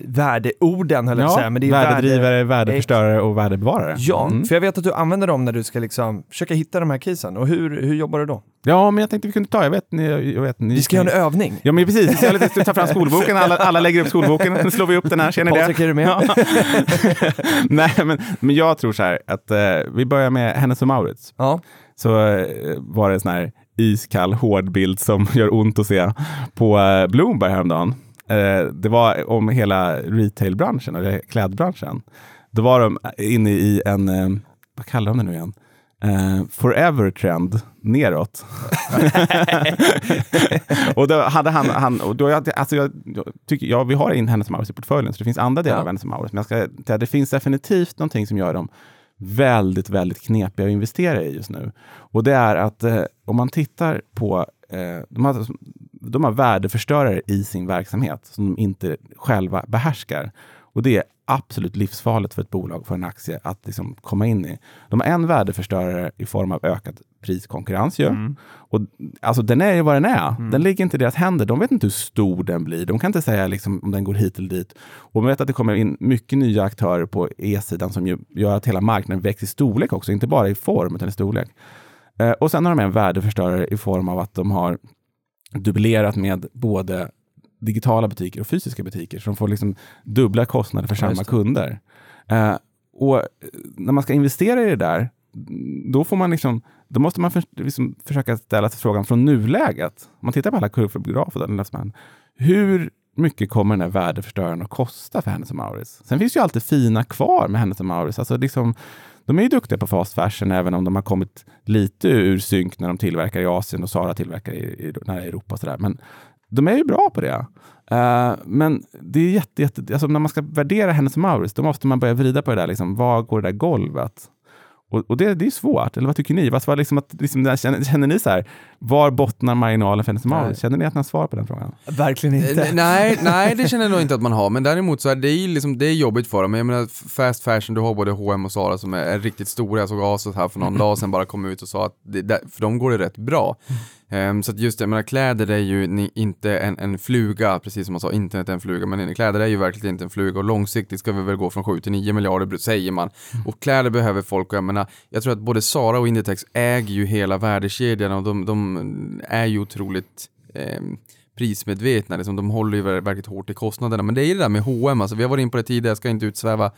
värdeorden, höll jag säga. Men det är värdedrivare, värde- värdeförstörare och värdebevarare. Ja, Mm. för jag vet att du använder dem när du ska liksom försöka hitta de här casen. Och hur, hur jobbar du då? Ja, men jag tänkte vi kunde ta, jag vet, ni, jag vet, ni Vi ska göra en övning. Ja men precis, vi ska lite, ta fram skolboken, alla, alla lägger upp skolboken, nu slår vi upp den här, ser ni det? Patrik, är du med? Ja. Nej men, men jag tror så här att eh, vi börjar med Hennes och Mauritz. Ja. Så eh, var det en sån här iskall hård bild som gör ont att se på eh, Bloomberg häromdagen. Eh, det var om hela retailbranschen, eller klädbranschen. Då var de inne i en, eh, vad kallar de det nu igen? Eh, forever trend neråt. och då hade han, han och då, jag- alltså jag, jag tycker, ja, vi har in Hennes och Mauritz i portföljen, så det finns andra delar Ja. av Hennes och Mauritz. Men jag ska, det finns definitivt någonting som gör dem väldigt, väldigt knepiga att investera i just nu. Och det är att eh, om man tittar på, eh, de, har, de har värdeförstörare i sin verksamhet som de inte själva behärskar. Och det är absolut livsfarligt för ett bolag, för en aktie, att liksom komma in i. De har en värdeförstörare i form av ökad priskonkurrens. Ju. Och, alltså, den är ju vad den är. Den ligger inte i deras händer. De vet inte hur stor den blir. De kan inte säga liksom, om den går hit eller dit. Och man vet att det kommer in mycket nya aktörer på E-sidan som ju gör att hela marknaden växer i storlek också. Inte bara i form, utan i storlek. Eh, och sen har de en värdeförstörare i form av att de har dubblerat med både digitala butiker och fysiska butiker. Så de får liksom dubbla kostnader för Ja, samma kunder. Eh, och eh, när man ska investera i det där, då får man liksom då måste man för, liksom försöka ställa sig frågan från nuläget. Om man tittar på alla kurvor på grafen, hur mycket kommer den här värdeförstöraren att kosta för Hennes Mauritz? Sen finns ju alltid fina kvar med Hennes Mauritz. Alltså liksom, de är ju duktiga på fast fashion, även om de har kommit lite ur synk när de tillverkar i Asien och Sara tillverkar i, i nära Europa. Och sådär. Men de är ju bra på det. Eh, men det är jätte, jätte, alltså när man ska värdera Hennes Mauritz, då måste man börja vrida på det där. Liksom, var går det där golvet? Och, och det, det är svårt, eller vad tycker ni? Vad, vad liksom att, liksom, där, känner, känner ni så här, var bottnar marginalen för Hennes Mauritz? Känner ni att ni har svar på den frågan? Verkligen inte. Eh, Nej, nej, det känner jag nog inte att man har, men däremot så är det ju liksom, det är jobbigt för dem. Jag menar, fast fashion, du har både H&M och Zara som är, är riktigt stora. Jag såg Asos här för någon dag sedan bara kom ut och sa att det, där- för dem går det rätt bra. Ehm, så att just det, jag menar, kläder är ju ni, inte en, en fluga, precis som man sa, internet är en fluga, men kläder är ju verkligen inte en fluga och långsiktigt ska vi väl gå från 7 till 9 miljarder, säger man. Och kläder behöver folk, och jag menar, jag tror att både Zara och Inditex äger ju hela värdekedjan och de, de är ju otroligt ehm, prismedvetna, liksom, de håller ju ver- verkligt hårt i kostnaderna. Men det är ju det där med H&M, alltså, vi har varit in på det tidigare, jag ska inte utsväva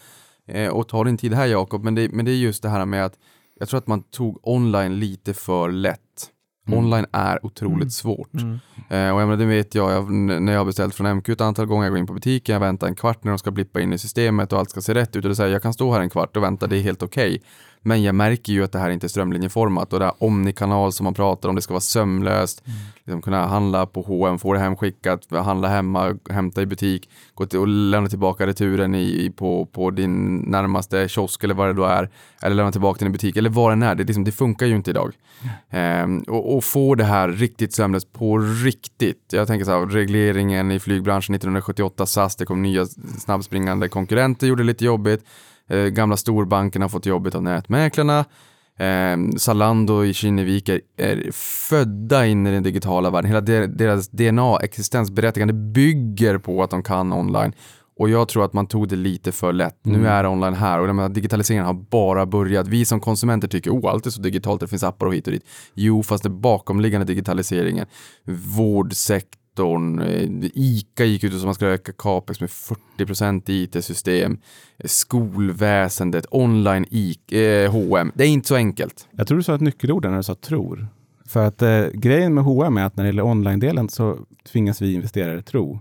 Eh, och ta din tid här Jakob, men det, men det är just det här med att jag tror att man tog online lite för lätt. Mm. Online är otroligt svårt. Mm. Eh, och jag menar, det vet jag, jag, när jag har beställt från MQ ett antal gånger, jag går in på butiken, jag väntar en kvart när de ska blippa in i systemet och allt ska se rätt ut och det säger jag kan stå här en kvart och vänta, det är helt okej. Men jag märker ju att det här inte är strömlinjeformat och det här omnikanal som man pratar om, det ska vara sömlöst, liksom kunna handla på H&M, få det hemskickat, handla hemma, hämta i butik, gå till och lämna tillbaka returen i, på, på din närmaste kiosk eller vad det då är, eller lämna tillbaka den i butik, eller vad den är, det, liksom, det funkar ju inte idag. Ehm, och, och få det här riktigt sömlöst på riktigt. Jag tänker så här, regleringen i flygbranschen 1978, SAS, det kom nya snabbspringande konkurrenter, gjorde det lite jobbigt. Eh, gamla storbankerna har fått jobbigt av nätmäklarna. Eh, Zalando i Kinnevik är, är födda in i den digitala världen. Hela de, deras DNA, existensberättigande, bygger på att de kan online. Och jag tror att man tog det lite för lätt. Nu är online här och menar, digitaliseringen har bara börjat. Vi som konsumenter tycker, oh, allt är så digitalt, det finns appar och hit och dit. Jo, fast det bakomliggande digitaliseringen, vårdsektorn, eh, ICA gick ut och sa att man skulle öka capex med 40% i IT-system, eh, skolväsendet, online IC, eh, H&M. Det är inte så enkelt. Jag tror du sa ett nyckelord när du sa tror. För att eh, grejen med H&M är att när det gäller online-delen så tvingas vi investerare tro.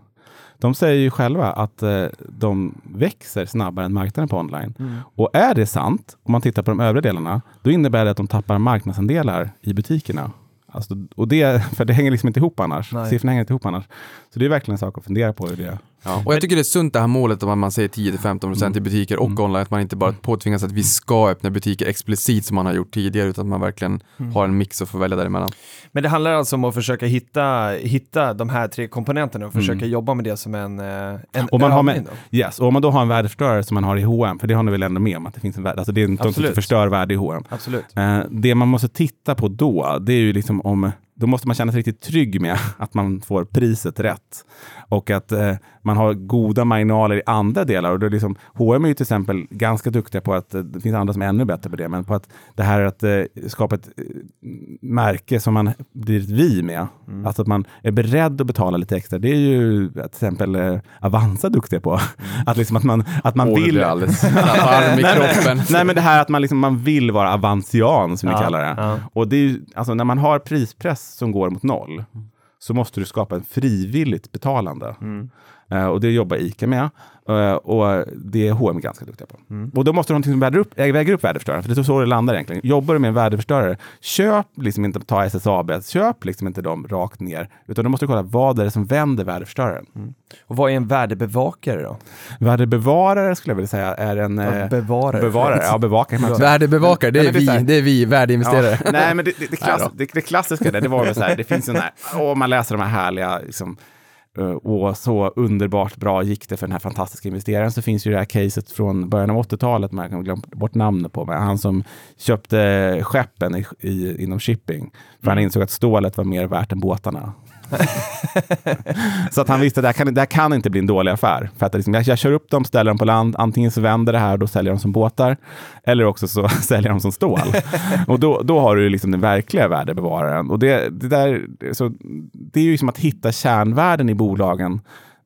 De säger ju själva att eh, de växer snabbare än marknaden på online. Och är det sant, om man tittar på de övriga delarna, då innebär det att de tappar marknadsandelar i butikerna. Alltså, och det, för det hänger liksom inte ihop annars. Nej. Siffrorna hänger inte ihop annars. Så det är verkligen en sak att fundera på. Hur det Och jag tycker det är sunt det här målet att man säger 10-15% i butiker och online, att man inte bara påtvingas att vi ska öppna butiker explicit som man har gjort tidigare, utan att man verkligen har en mix och får välja däremellan. Men det handlar alltså om att försöka hitta, hitta de här tre komponenterna och försöka jobba med det som en, eh, en Och man har med, yes, och om man då har en värdeförstörare som man har i H&M, för det har ni väl ändå med om att det finns en värde, alltså det är inte de som förstör värde i H&M. Absolut. Eh, det man måste titta på då, det är ju liksom om, då måste man känna sig riktigt trygg med att man får priset rätt. Och att eh, man har goda marginaler i andra delar. Och det är liksom, H&M är ju till exempel ganska duktiga på att, eh, det finns andra som är ännu bättre på det, men på att det här att eh, skapa ett eh, märke som man blir ett vi med. Alltså att man är beredd att betala lite extra. Det är ju till exempel eh, Avanza duktiga på. Att, liksom att man, att man det vill... blir alldeles varm i kroppen. Nej men det här att man, liksom, man vill vara avansian som vi Ja, kallar det. ja. Och det är ju, alltså när man har prispress som går mot noll så måste du skapa en frivilligt betalande. Eh, och det jobbar ICA med. Eh, och det är H&M ganska duktiga på. Och då måste du ha någonting som väger upp, äh, väger upp värdeförstöraren. För det är så det landar egentligen. Jobbar du med en värdeförstörare, köp liksom inte, ta SSAB, köp liksom inte dem rakt ner. Utan du måste kolla vad är det som vänder värdeförstöraren. Och vad är en värdebevakare då? Värdebevarare skulle jag vilja säga är en... Ja, eh, bevarare. Bevarare, ja bevakare kan man säga. Värdebevakare, det är vi, det är vi värdeinvesterare. Ja, nej, men det, det, det, klass, det, det klassiska där, det var väl så här, det finns en här, åh, man läser de här härliga, liksom, eh, och så underbart bra gick det för den här fantastiska investeraren. Så finns ju det här caset från början av 80-talet, man kan glömma bort namnet på, men han som köpte skeppen i, i, inom shipping. För han insåg att stålet var mer värt än båtarna. så att han visste att det här kan, det här kan inte bli en dålig affär. För att liksom, jag, jag kör upp dem, ställer dem på land, antingen så vänder det här och då säljer de som båtar, eller också så säljer de som stål. och då, då har du liksom den verkliga värdebevararen. Och det, det, där, så, det är ju som att hitta kärnvärden i bolagen.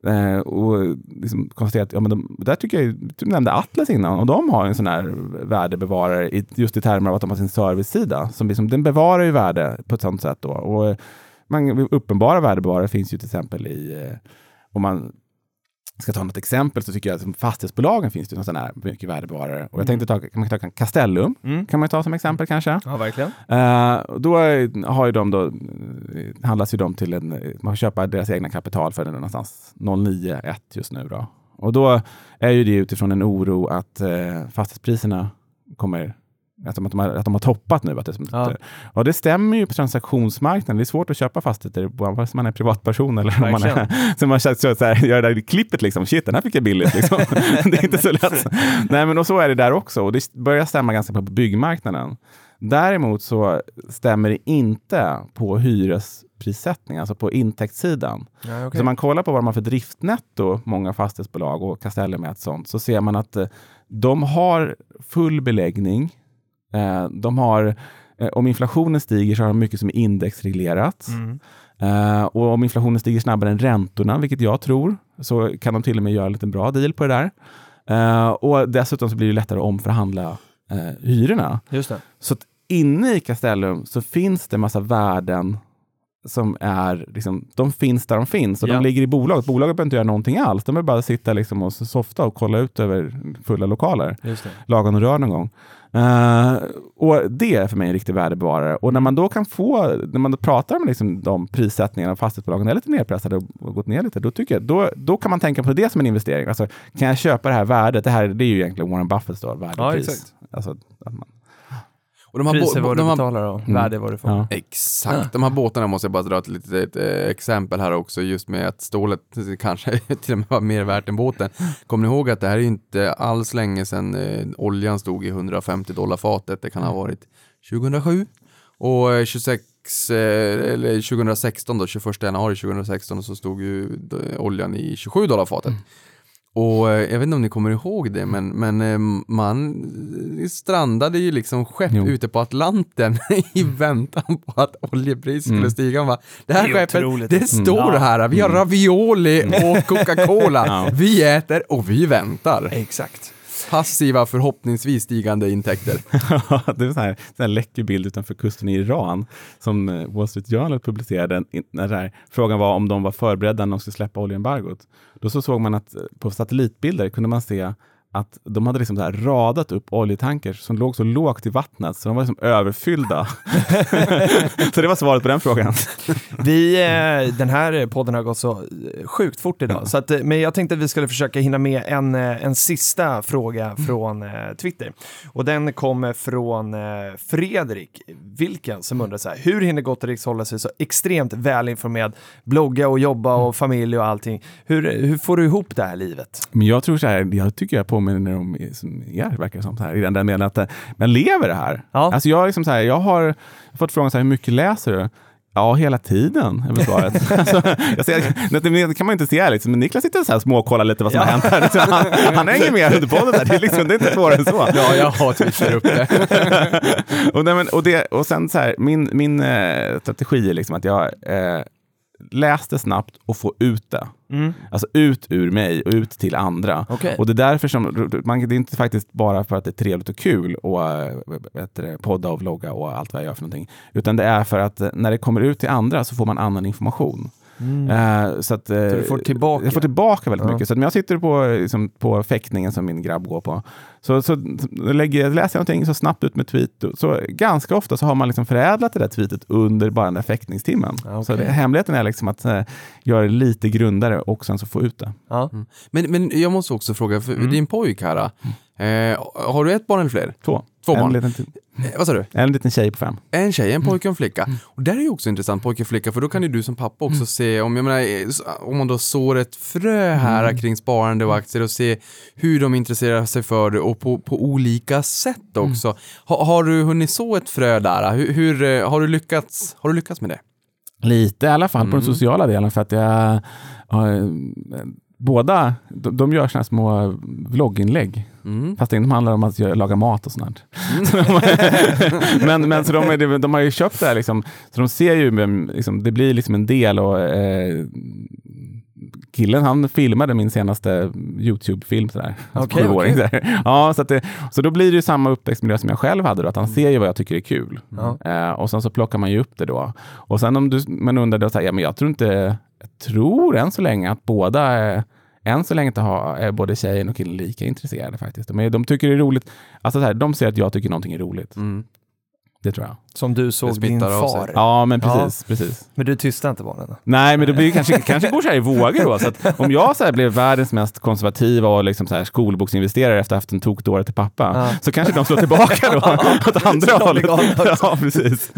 Eh, och liksom konstatera att ja, men de, där tycker jag, du nämnde Atlas innan, och de har en sån här värdebevarare i, just i termer av att de har sin servicesida. Som liksom, den bevarar ju värde på ett sånt sätt. Då. Och, man, uppenbara värdebevarare finns ju till exempel i, eh, om man ska ta något exempel så tycker jag att som fastighetsbolagen finns det sådana här mycket värdebevarare. Och jag tänkte ta, kan man ta Castellum, Mm. kan man ta som exempel kanske. Ja, verkligen. Och då är- har ju de då, handlas ju de till en, man får köpa deras egna kapital för den någonstans 0,91 just nu då. Och då är ju det utifrån en oro att eh, fastighetspriserna kommer att de, att, de har, att de har toppat nu. Att det, Ja. Och det stämmer ju på transaktionsmarknaden. Det är svårt att köpa fastigheter, vare sig man är privatperson eller om man är, så man så, så, så här, gör det där klippet liksom. Shit, den här fick jag billigt. Liksom. det är inte så lätt. Nej, men och så är det där också. Och det börjar stämma ganska på byggmarknaden. Däremot så stämmer det inte på hyresprissättning, alltså på intäktssidan. Ja, Så om man kollar på vad de har för driftnetto, många fastighetsbolag och Castellum är ett sånt, så ser man att eh, de har full beläggning. Eh, de har, eh, om inflationen stiger så har de mycket som är indexreglerat. Mm. Eh, och om inflationen stiger snabbare än räntorna, vilket jag tror, så kan de till och med göra en liten bra deal på det där. Eh, och dessutom så blir det lättare att omförhandla eh, hyrorna. Just det. Så att inne i Castellum så finns det massa värden som är, liksom, de finns där de finns och Ja. de ligger i bolaget. Bolaget behöver inte göra någonting alls. De behöver bara sitta liksom och softa och kolla ut över fulla lokaler. Just det. Laga och rör någon gång. Eh, och det är för mig en riktig värdebevarare. Och när man då kan få, när man pratar om liksom de prissättningarna av fastighetsbolagen är lite nedpressade och, och gått ner lite, då, tycker jag, då, då kan man tänka på det som en investering. Alltså, kan jag köpa det här värdet? Det här det är ju egentligen Warren Buffetts då, värde och Ja, exakt. Alltså, att man, Och de här, Pris är bo- vad de du här betalar och Mm. värde är vad du får. ja. Exakt. De här båtarna måste jag bara dra ett litet eh, exempel här också, just med att stålet kanske till och med var mer värt än båten. Kommer ni ihåg att det här är inte alls länge sedan eh, oljan stod i 150 dollar fatet. Det kan ha varit 2007. Och eh, 26, eh, eller 2016 då, 21 januari 2016 så stod ju eh, oljan i 27 dollar fatet. Och eh, jag vet inte om ni kommer ihåg det, men, men eh, man strandade ju liksom skepp Jo. ute på Atlanten i väntan på att oljepriset skulle Mm. stiga. Man bara, det här Det är skeppet, otroligt. det Mm. står Ja. här, vi har ravioli och Coca-Cola. Ja. Vi äter och vi väntar. Exakt. Passiva, förhoppningsvis stigande intäkter. det är så här, här läcker bild utanför kusten i Iran som eh, Wall Street Journal publicerade. När här, frågan var om de var förberedda när de skulle släppa oljeembargot. Då så såg man att eh, på satellitbilder kunde man se att de hade liksom så radat upp oljetankers som låg så lågt i vattnet så de var liksom överfyllda. så det var svaret på den frågan. Vi, eh, den här podden har gått så eh, sjukt fort idag, så att, eh, men jag tänkte att vi skulle försöka hinna med en, en sista fråga från eh, Twitter. Och den kommer från Fredrik Vilken som undrar så här, hur hinner Gotterix hålla sig så extremt välinformerad, blogga och jobba och familj och allting? Hur, hur får du ihop det här livet? Men jag tror så här, jag tycker jag påminner om er, verkar det som, så här, i den där meningen att eh, man lever det här. Ja. Alltså jag, har liksom så här, jag har fått frågan så här, hur mycket läser du? Ja, hela tiden är väl svaret. alltså, jag ser, det kan man inte se, liksom, men Niklas sitter så här små och kollar lite vad som har hänt här. Så Han, han hänger med under podden. Där. Det, är liksom, det är inte svårare än så. Ja, jag har Twitter uppe. och, nej, men, och, det, och sen så här, min, min eh, strategi är liksom att jag eh, läste snabbt och få ut det. Mm. Alltså ut ur mig och ut till andra. Okej. Och det är därför som, man, det är inte faktiskt bara för att det är trevligt och kul och äh, det, podda och vlogga och allt vad jag gör för någonting. Utan det är för att eh, när det kommer ut till andra så får man annan information. Eh, så att, eh, Mm. Så du får tillbaka. Jag får tillbaka väldigt Ja. mycket. Så att när jag sitter på, liksom, på fäktningen som min grabb går på, så, så lägger, läser jag någonting så snabbt ut med tweet. Så ganska ofta så har man liksom förädlat det där tweetet under bara den där fäktningstimmen. Ja, Så det, hemligheten är liksom att eh, göra det lite grundare och sen så få ut det. Ja. Men, men jag måste också fråga, för Mm. din pojk här, eh, har du ett barn eller fler? Två. Två en barn. Liten, Eh, vad sa du? en liten tjej på fem. En tjej, en pojke och en flicka. Mm. Och där är ju också intressant, pojke och flicka, för då kan ju du som pappa också se, om, jag menar, eh, om man då sår ett frö här Mm. kring sparande och aktier och se hur de intresserar sig för det och på, på olika sätt Mm. också. Ha, har du hunnit så ett frö där? Hur, hur, eh, har, du lyckats, har du lyckats med det? Lite i alla fall på den Mm. sociala delen för att jag har, båda, de, de gör här små vlogginlägg. Mm. Fast inte handlar om att jag lagar mat och sånt. men, men så de, de har ju köpt det här liksom, så de ser ju, liksom, det blir liksom en del och eh, killen han filmade min senaste YouTube-film sådär. Sjuåring, okej. sådär. Ja, så, att det, så då blir det ju samma uppväxtmiljö som jag själv hade då, att han ser ju vad jag tycker är kul. Ja. Eh, och sen så plockar man ju upp det då. Och sen om du, man undrar då, så här, ja, men jag tror inte, jag tror än så länge att båda eh, än så länge inte har, är både tjejen och killen lika intresserade faktiskt. De, är, de tycker det är roligt, alltså så här, de ser att jag tycker någonting är roligt. Mm. Det tror jag. Som du såg din smittar av sig. far. Ja, men precis. precis. Men du tystar inte barnen? Nej, men det blir kanske, kanske går så här i vågor då. Så att om jag så här blev världens mest konservativa och liksom så här skolboksinvesterare efter att ha haft en tokdåre till pappa, Ja. så kanske de slår tillbaka då åt andra hållet. Ja, precis.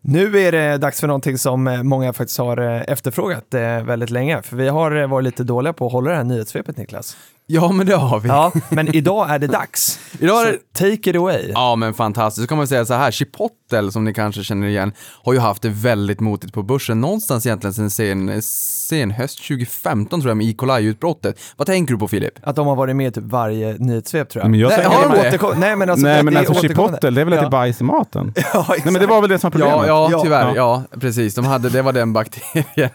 Nu är det dags för någonting som eh, många faktiskt har eh, efterfrågat eh, väldigt länge. För vi har varit lite dåliga på att hålla det här nyhetssvepet Niklas. Ja, men det har vi. Ja, men idag är det dags. Idag är Så det- take it away. Ja, men fantastiskt. Så kan man säga så här, Chipotle, som ni kanske känner igen, har ju haft det väldigt motigt på börsen någonstans egentligen sen sen, sen höst 2015 tror jag med E. coli-utbrottet. Vad tänker du på Filip? Att de har varit med i typ varje nyhetssvep tror jag. Men jag Nej, har de återkom- Nej, men alltså, Nej, men alltså chipotle, det är väl att det är Ja. bajs i maten? Ja, exakt. Nej, men det var väl det som var problemet? Ja, ja, Ja. tyvärr. Ja. precis. De hade, det var den bakterien.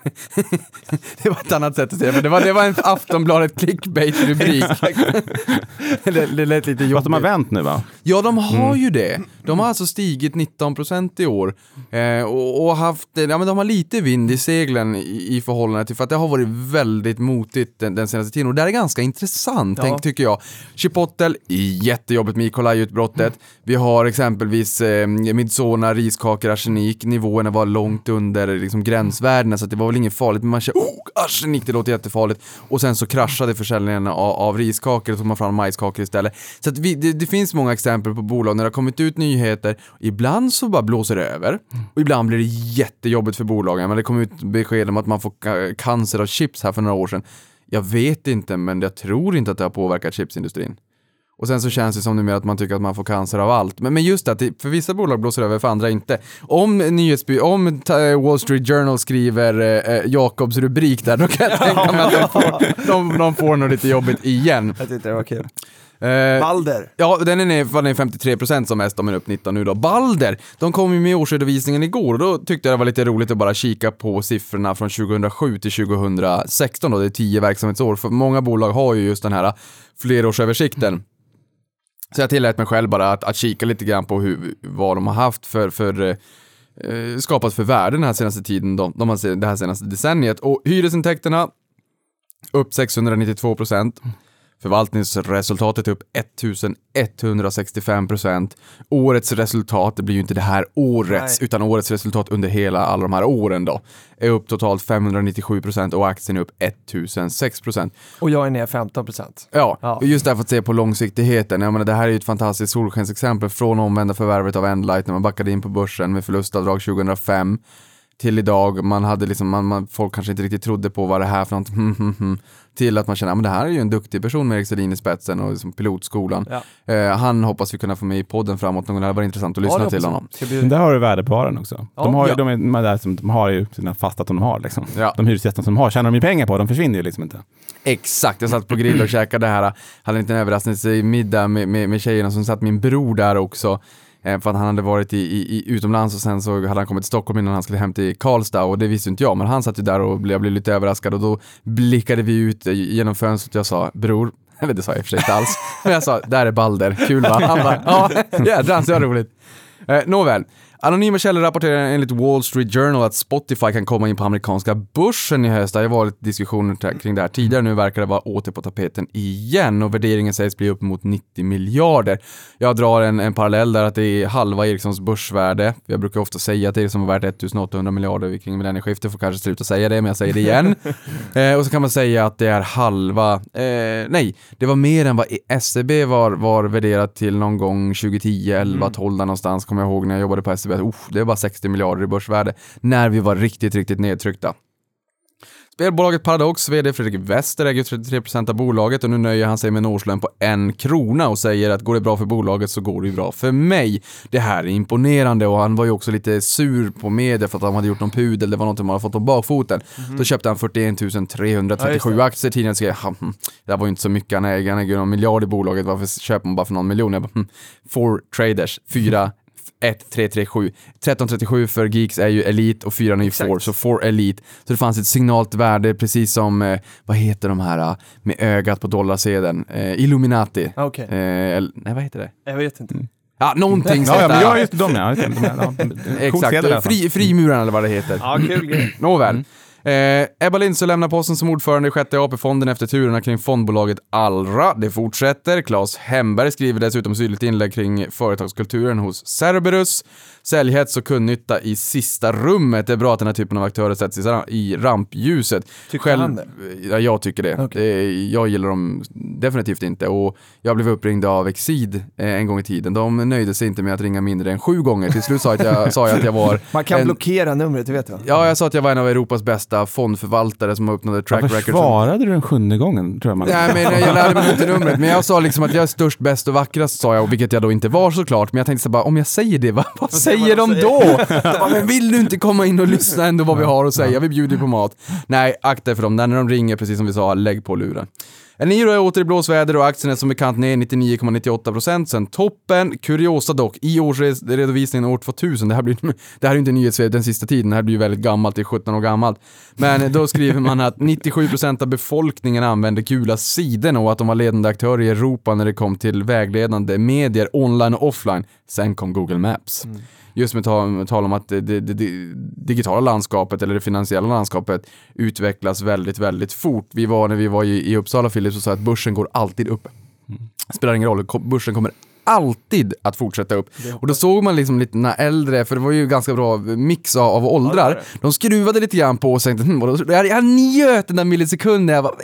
det var ett annat sätt att säga det, men det var, det var en Aftonbladet clickbait-rubrik. Rubrik. det, det lät lite Fast de har jobbigt. vänt nu va? Ja, de har Mm. ju det. De har alltså stigit 19% i år. Eh, och, och haft, ja men de har lite vind i seglen i, i förhållande till, för att det har varit väldigt motigt den, den senaste tiden. Och det här är ganska intressant, Ja. tänk, tycker jag. Chipotle, jättejobbigt med E. coli-utbrottet. Vi har exempelvis eh, Midsona, riskakor, arsenik. Nivåerna var långt under liksom, gränsvärdena, så att det var väl inget farligt. Men man känner, oh, arsenik, det låter jättefarligt. Och sen så kraschade försäljningen av, av riskakor och tog man fram majskakor istället. Så att vi, det, det finns många exempel på bolag när det har kommit ut nyheter. Ibland så bara blåser det över. Och ibland blir det jättejobbigt för bolagen. Men det kom ut besked om att man får cancer av chips här för några år sedan. Jag vet inte, men jag tror inte att det har påverkat chipsindustrin. Och sen så känns det som numera att man tycker att man får cancer av allt. Men, men just att det, för vissa bolag blåser över, för andra inte. Om, nyhetsby, om Wall Street Journal skriver eh, eh, Jakobs rubrik där, då kan jag tänka mig att de får, de, de får nog lite jobbigt igen. Jag tyckte det var kul. Eh, Balder. Ja, den är ner, var ner 53% som mest, de är upp 19 nu då. Balder, de kom ju med årsredovisningen igår och då tyckte jag det var lite roligt att bara kika på siffrorna från 2007 till 2016 då, det är 10 verksamhetsår. För många bolag har ju just den här flerårsöversikten. Så jag tillät mig själv bara att, att kika lite grann på hur, vad de har haft för, för eh, skapat för värden den här senaste tiden, de, de här, det här senaste decenniet. Och hyresintäkterna upp 692 procent. Förvaltningsresultatet är upp 1165 procent. Årets resultat, det blir ju inte det här årets, Nej. utan årets resultat under hela alla de här åren då, är upp totalt 597 procent och aktien är upp 1006 procent. Och jag är ner 15 procent. Ja, Ja. och just därför att se på långsiktigheten. Jag menar, det här är ju ett fantastiskt solskensexempel från omvända förvärvet av Endlight när man backade in på börsen med förlustavdrag 2005 till idag. Man hade liksom, man, man, folk kanske inte riktigt trodde på vad det här för något, hmm, hmm, hmm, till att man känner, ja, men det här är ju en duktig person med Erik Sedin i spetsen och liksom pilotskolan. Ja. Eh, han hoppas vi kunna få med i podden framåt någon gång, det hade varit intressant att lyssna det till honom. Men där har du värdeparen också. Ja, de, har ju, ja. de, är, de, är där som, de har ju sina fasta som de har. Liksom. Ja. De hyresgästerna som de har tjänar de ju pengar på, de försvinner ju liksom inte. Exakt, jag satt på grill och käkade det här, hade en liten överraskningsmiddag med, med, med tjejerna som satt min bror där också. Eh, för att han hade varit i, i, i utomlands och sen så hade han kommit till Stockholm innan han skulle hem till Karlstad och det visste inte jag men han satt ju där och jag blev lite överraskad och då blickade vi ut eh, genom fönstret och jag sa bror, eller det sa jag i och för sig inte alls, men jag sa där är Balder, kul va? Han bara ja, jädrans det var roligt. Eh, nåväl, anonyma källor rapporterar enligt Wall Street Journal att Spotify kan komma in på amerikanska börsen i höst. Det har varit diskussioner kring det här tidigare, nu verkar det vara åter på tapeten igen och värderingen sägs bli upp mot 90 miljarder. Jag drar en, en parallell där att det är halva Ericssons börsvärde. Jag brukar ofta säga att Ericsson var värt 1800 miljarder kring millennieskiftet, får kanske sluta säga det, men jag säger det igen. eh, och så kan man säga att det är halva, eh, nej, det var mer än vad SEB var, var värderat till någon gång 2010, 11, 12 där någonstans, kommer jag ihåg när jag jobbade på SEB. Uff, det var 60 miljarder i börsvärde, när vi var riktigt, riktigt nedtryckta. Spelbolaget Paradox, VD Fredrik Wester äger 33% av bolaget och nu nöjer han sig med en årslön på en krona och säger att går det bra för bolaget så går det bra för mig. Det här är imponerande och han var ju också lite sur på media för att han hade gjort någon pudel, det var något man hade fått på bakfoten. Då köpte han 41 337 aktier, tidningen skrev "Ha, hm, det var ju inte så mycket, han äger, han äger någon miljard i bolaget, varför köper man bara för någon miljon? Jag bara, hm, four traders, fyra 1, 3, 3, 7. 1337 för Geeks är ju Elite och 4 är ju Exakt. 4, så 4 Elite. Så det fanns ett signalt värde precis som, eh, vad heter de här eh, med ögat på dollarsedeln? Eh, Illuminati. Okej, Eh, el- nej, vad heter det? jag vet inte. Ja, någonting sånt ja, men där. ja. Just de, de, ja. Exakt. Fri, frimurarna eller vad det heter. Ja, kul grej. Nåväl. Eh, Ebba Lindsö lämnar posten som ordförande i sjätte AP-fonden efter turerna kring fondbolaget Allra. Det fortsätter. Claes Hemberg skriver dessutom syrligt inlägg kring företagskulturen hos Cerberus. Säljhets och kundnytta i sista rummet. Det är bra att den här typen av aktörer sätts i, rampljuset. Tycker han det? Ja, jag tycker det. Okej. det. Jag gillar dem definitivt inte och jag blev uppringd av Exid eh, en gång i tiden. De nöjde sig inte med att ringa mindre än sju gånger. Till slut sa jag att jag, sa jag att jag var Man kan en, blockera numret, det vet jag. Ja, jag sa att jag var en av Europas bästa fondförvaltare som har uppnått ett track Varför record. som- svarade du den sjunde gången? Tror jag man. Nej men jag lärde mig inte numret, men jag sa liksom att jag är störst, bäst och vackrast sa jag, vilket jag då inte var såklart, men jag tänkte så bara, om jag säger det, vad, vad säger de då? De bara, men vill du inte komma in och lyssna ändå vad vi har att säga? Vi bjuder på mat. Nej, akta er för dem, när de ringer, precis som vi sa, lägg på luren. Eniro är åter i blåsväder och aktien är som bekant ner 99,98% sen toppen. Kuriosa dock, i årsredovisningen år 2000, det här, blir, det här är ju inte nyhetsved den sista tiden, det här blir ju väldigt gammalt, det är 17 år gammalt. Men då skriver man att 97% av befolkningen använde gula sidorna och att de var ledande aktörer i Europa när det kom till vägledande medier online och offline. Sen kom Google Maps. Mm. Just med tal, tal om att det, det, det, digitala landskapet eller det finansiella landskapet utvecklas väldigt, väldigt fort. Vi var när vi var i, i Uppsala Philips och sa att börsen går alltid upp. Spelar ingen roll, börsen kommer alltid att fortsätta upp. Och då såg man liksom lite när äldre, för det var ju ganska bra mix av, av åldrar. De skruvade lite grann på och tänkte, hm, jag, jag njöt den där millisekunden, jag bara,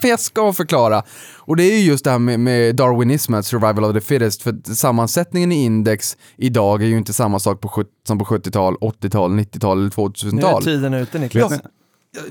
för jag ska förklara. Och det är ju just det här med, med darwinismen, survival of the fittest, för sammansättningen i index idag är ju inte samma sak på, som på 70-tal, 80-tal, 90-tal eller Nu är 2000-tal. tiden ute Niklas. Vet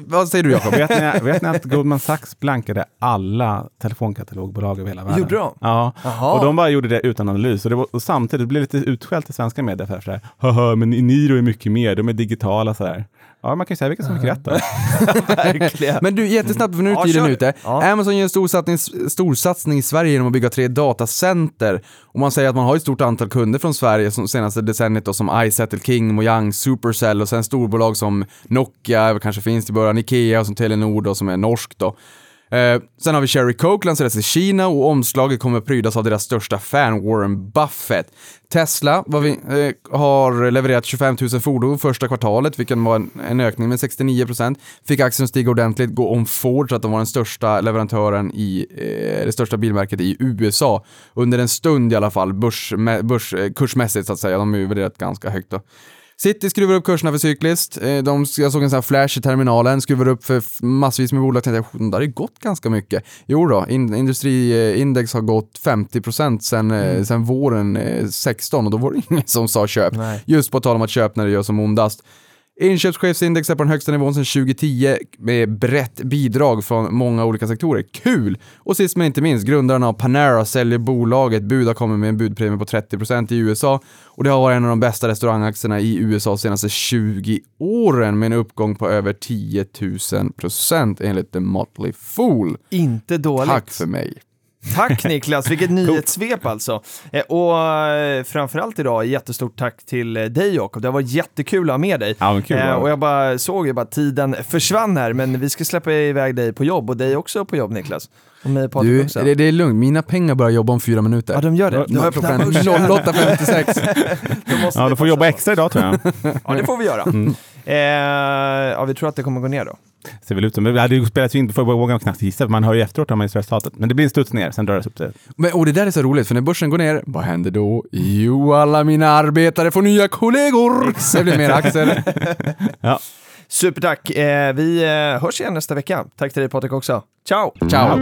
Vad säger du Jakob? Vet ni, vet ni att Goldman Sachs blankade alla telefonkatalogbolag över hela världen? Gjorde de? Ja, Jaha. och de bara gjorde det utan analys. Och, det var, och samtidigt blev det lite utskällt i svenska medier för så här, haha, men Eniro är mycket mer, de är digitala så här. Ja, man kan ju säga vilka som fick rätt. Verkligen. Men du, jättesnabbt för nu är tiden ute. Ja. Amazon gör en storsatsning, storsatsning i Sverige genom att bygga tre datacenter. Och man säger att man har ett stort antal kunder från Sverige som senaste decenniet då, som iSettle, King, Mojang, Supercell och sen storbolag som Nokia, kanske finns i början, Ikea och som Telenor då, som är norsk då. Eh, sen har vi Cherry Coke, lanserades i Kina och omslaget kommer att prydas av deras största fan, Warren Buffett. Tesla vad vi, eh, har levererat 25 000 fordon första kvartalet, vilket var en, en ökning med 69%. Fick aktien stiga ordentligt, gå om Ford så att de var den största leverantören i, eh, det största bilmärket i USA. Under en stund i alla fall, börs, börs, eh, kursmässigt så att säga. De är ju värderat ganska högt då. City skruvar upp kurserna för cykliskt. Eh, De, jag såg en sån här flash i terminalen, skruvar upp för massvis med bolag. Tänkte jag, "Hmm, det har ju gått ganska mycket. Jo då, in, industriindex har gått 50% sen, mm. sen våren eh, 16 och då var det ingen som sa köp. Nej. Just på tal om att köp när det gör som ondast. Inköpschefsindex är på den högsta nivån sedan 2010 med brett bidrag från många olika sektorer. Kul! Och sist men inte minst, grundaren av Panera säljer bolaget. Bud har kommit med en budpremie på 30% i USA och det har varit en av de bästa restaurangaktierna i USA de senaste 20 åren med en uppgång på över 10 000% enligt The Motley Fool. Inte dåligt. Tack för mig. Tack Niklas, vilket nyhetssvep alltså. Eh, Och eh, framförallt idag, jättestort tack till eh, dig Jakob. Det har varit jättekul att ha med dig. Ja, men kul, ja. och jag bara såg ju bara tiden försvann här, men vi ska släppa iväg dig på jobb och dig också på jobb Niklas. Och mig och Du, också. det, det är lugnt, mina pengar börjar jobba om fyra minuter. Ja, de gör det. Du har öppnat Klockan börsen. 08.56. Då måste Ja, du får jobba extra idag tror jag. Ja, det får vi göra. Mm. Eh, ja, vi tror att det kommer gå ner då. Ser väl ut som, det hade ju spelats in, får vågar man knappt gissa, för man hör ju efteråt om man gissar resultatet. Men det blir en studs ner, sen drar det upp det. Men, och det där är så roligt, för när börsen går ner, vad händer då? Jo, alla mina arbetare får nya kollegor! Det blir mer aktier. Supertack. Eh, vi eh, hörs igen nästa vecka. Tack till dig Patrik också. Ciao! Ciao!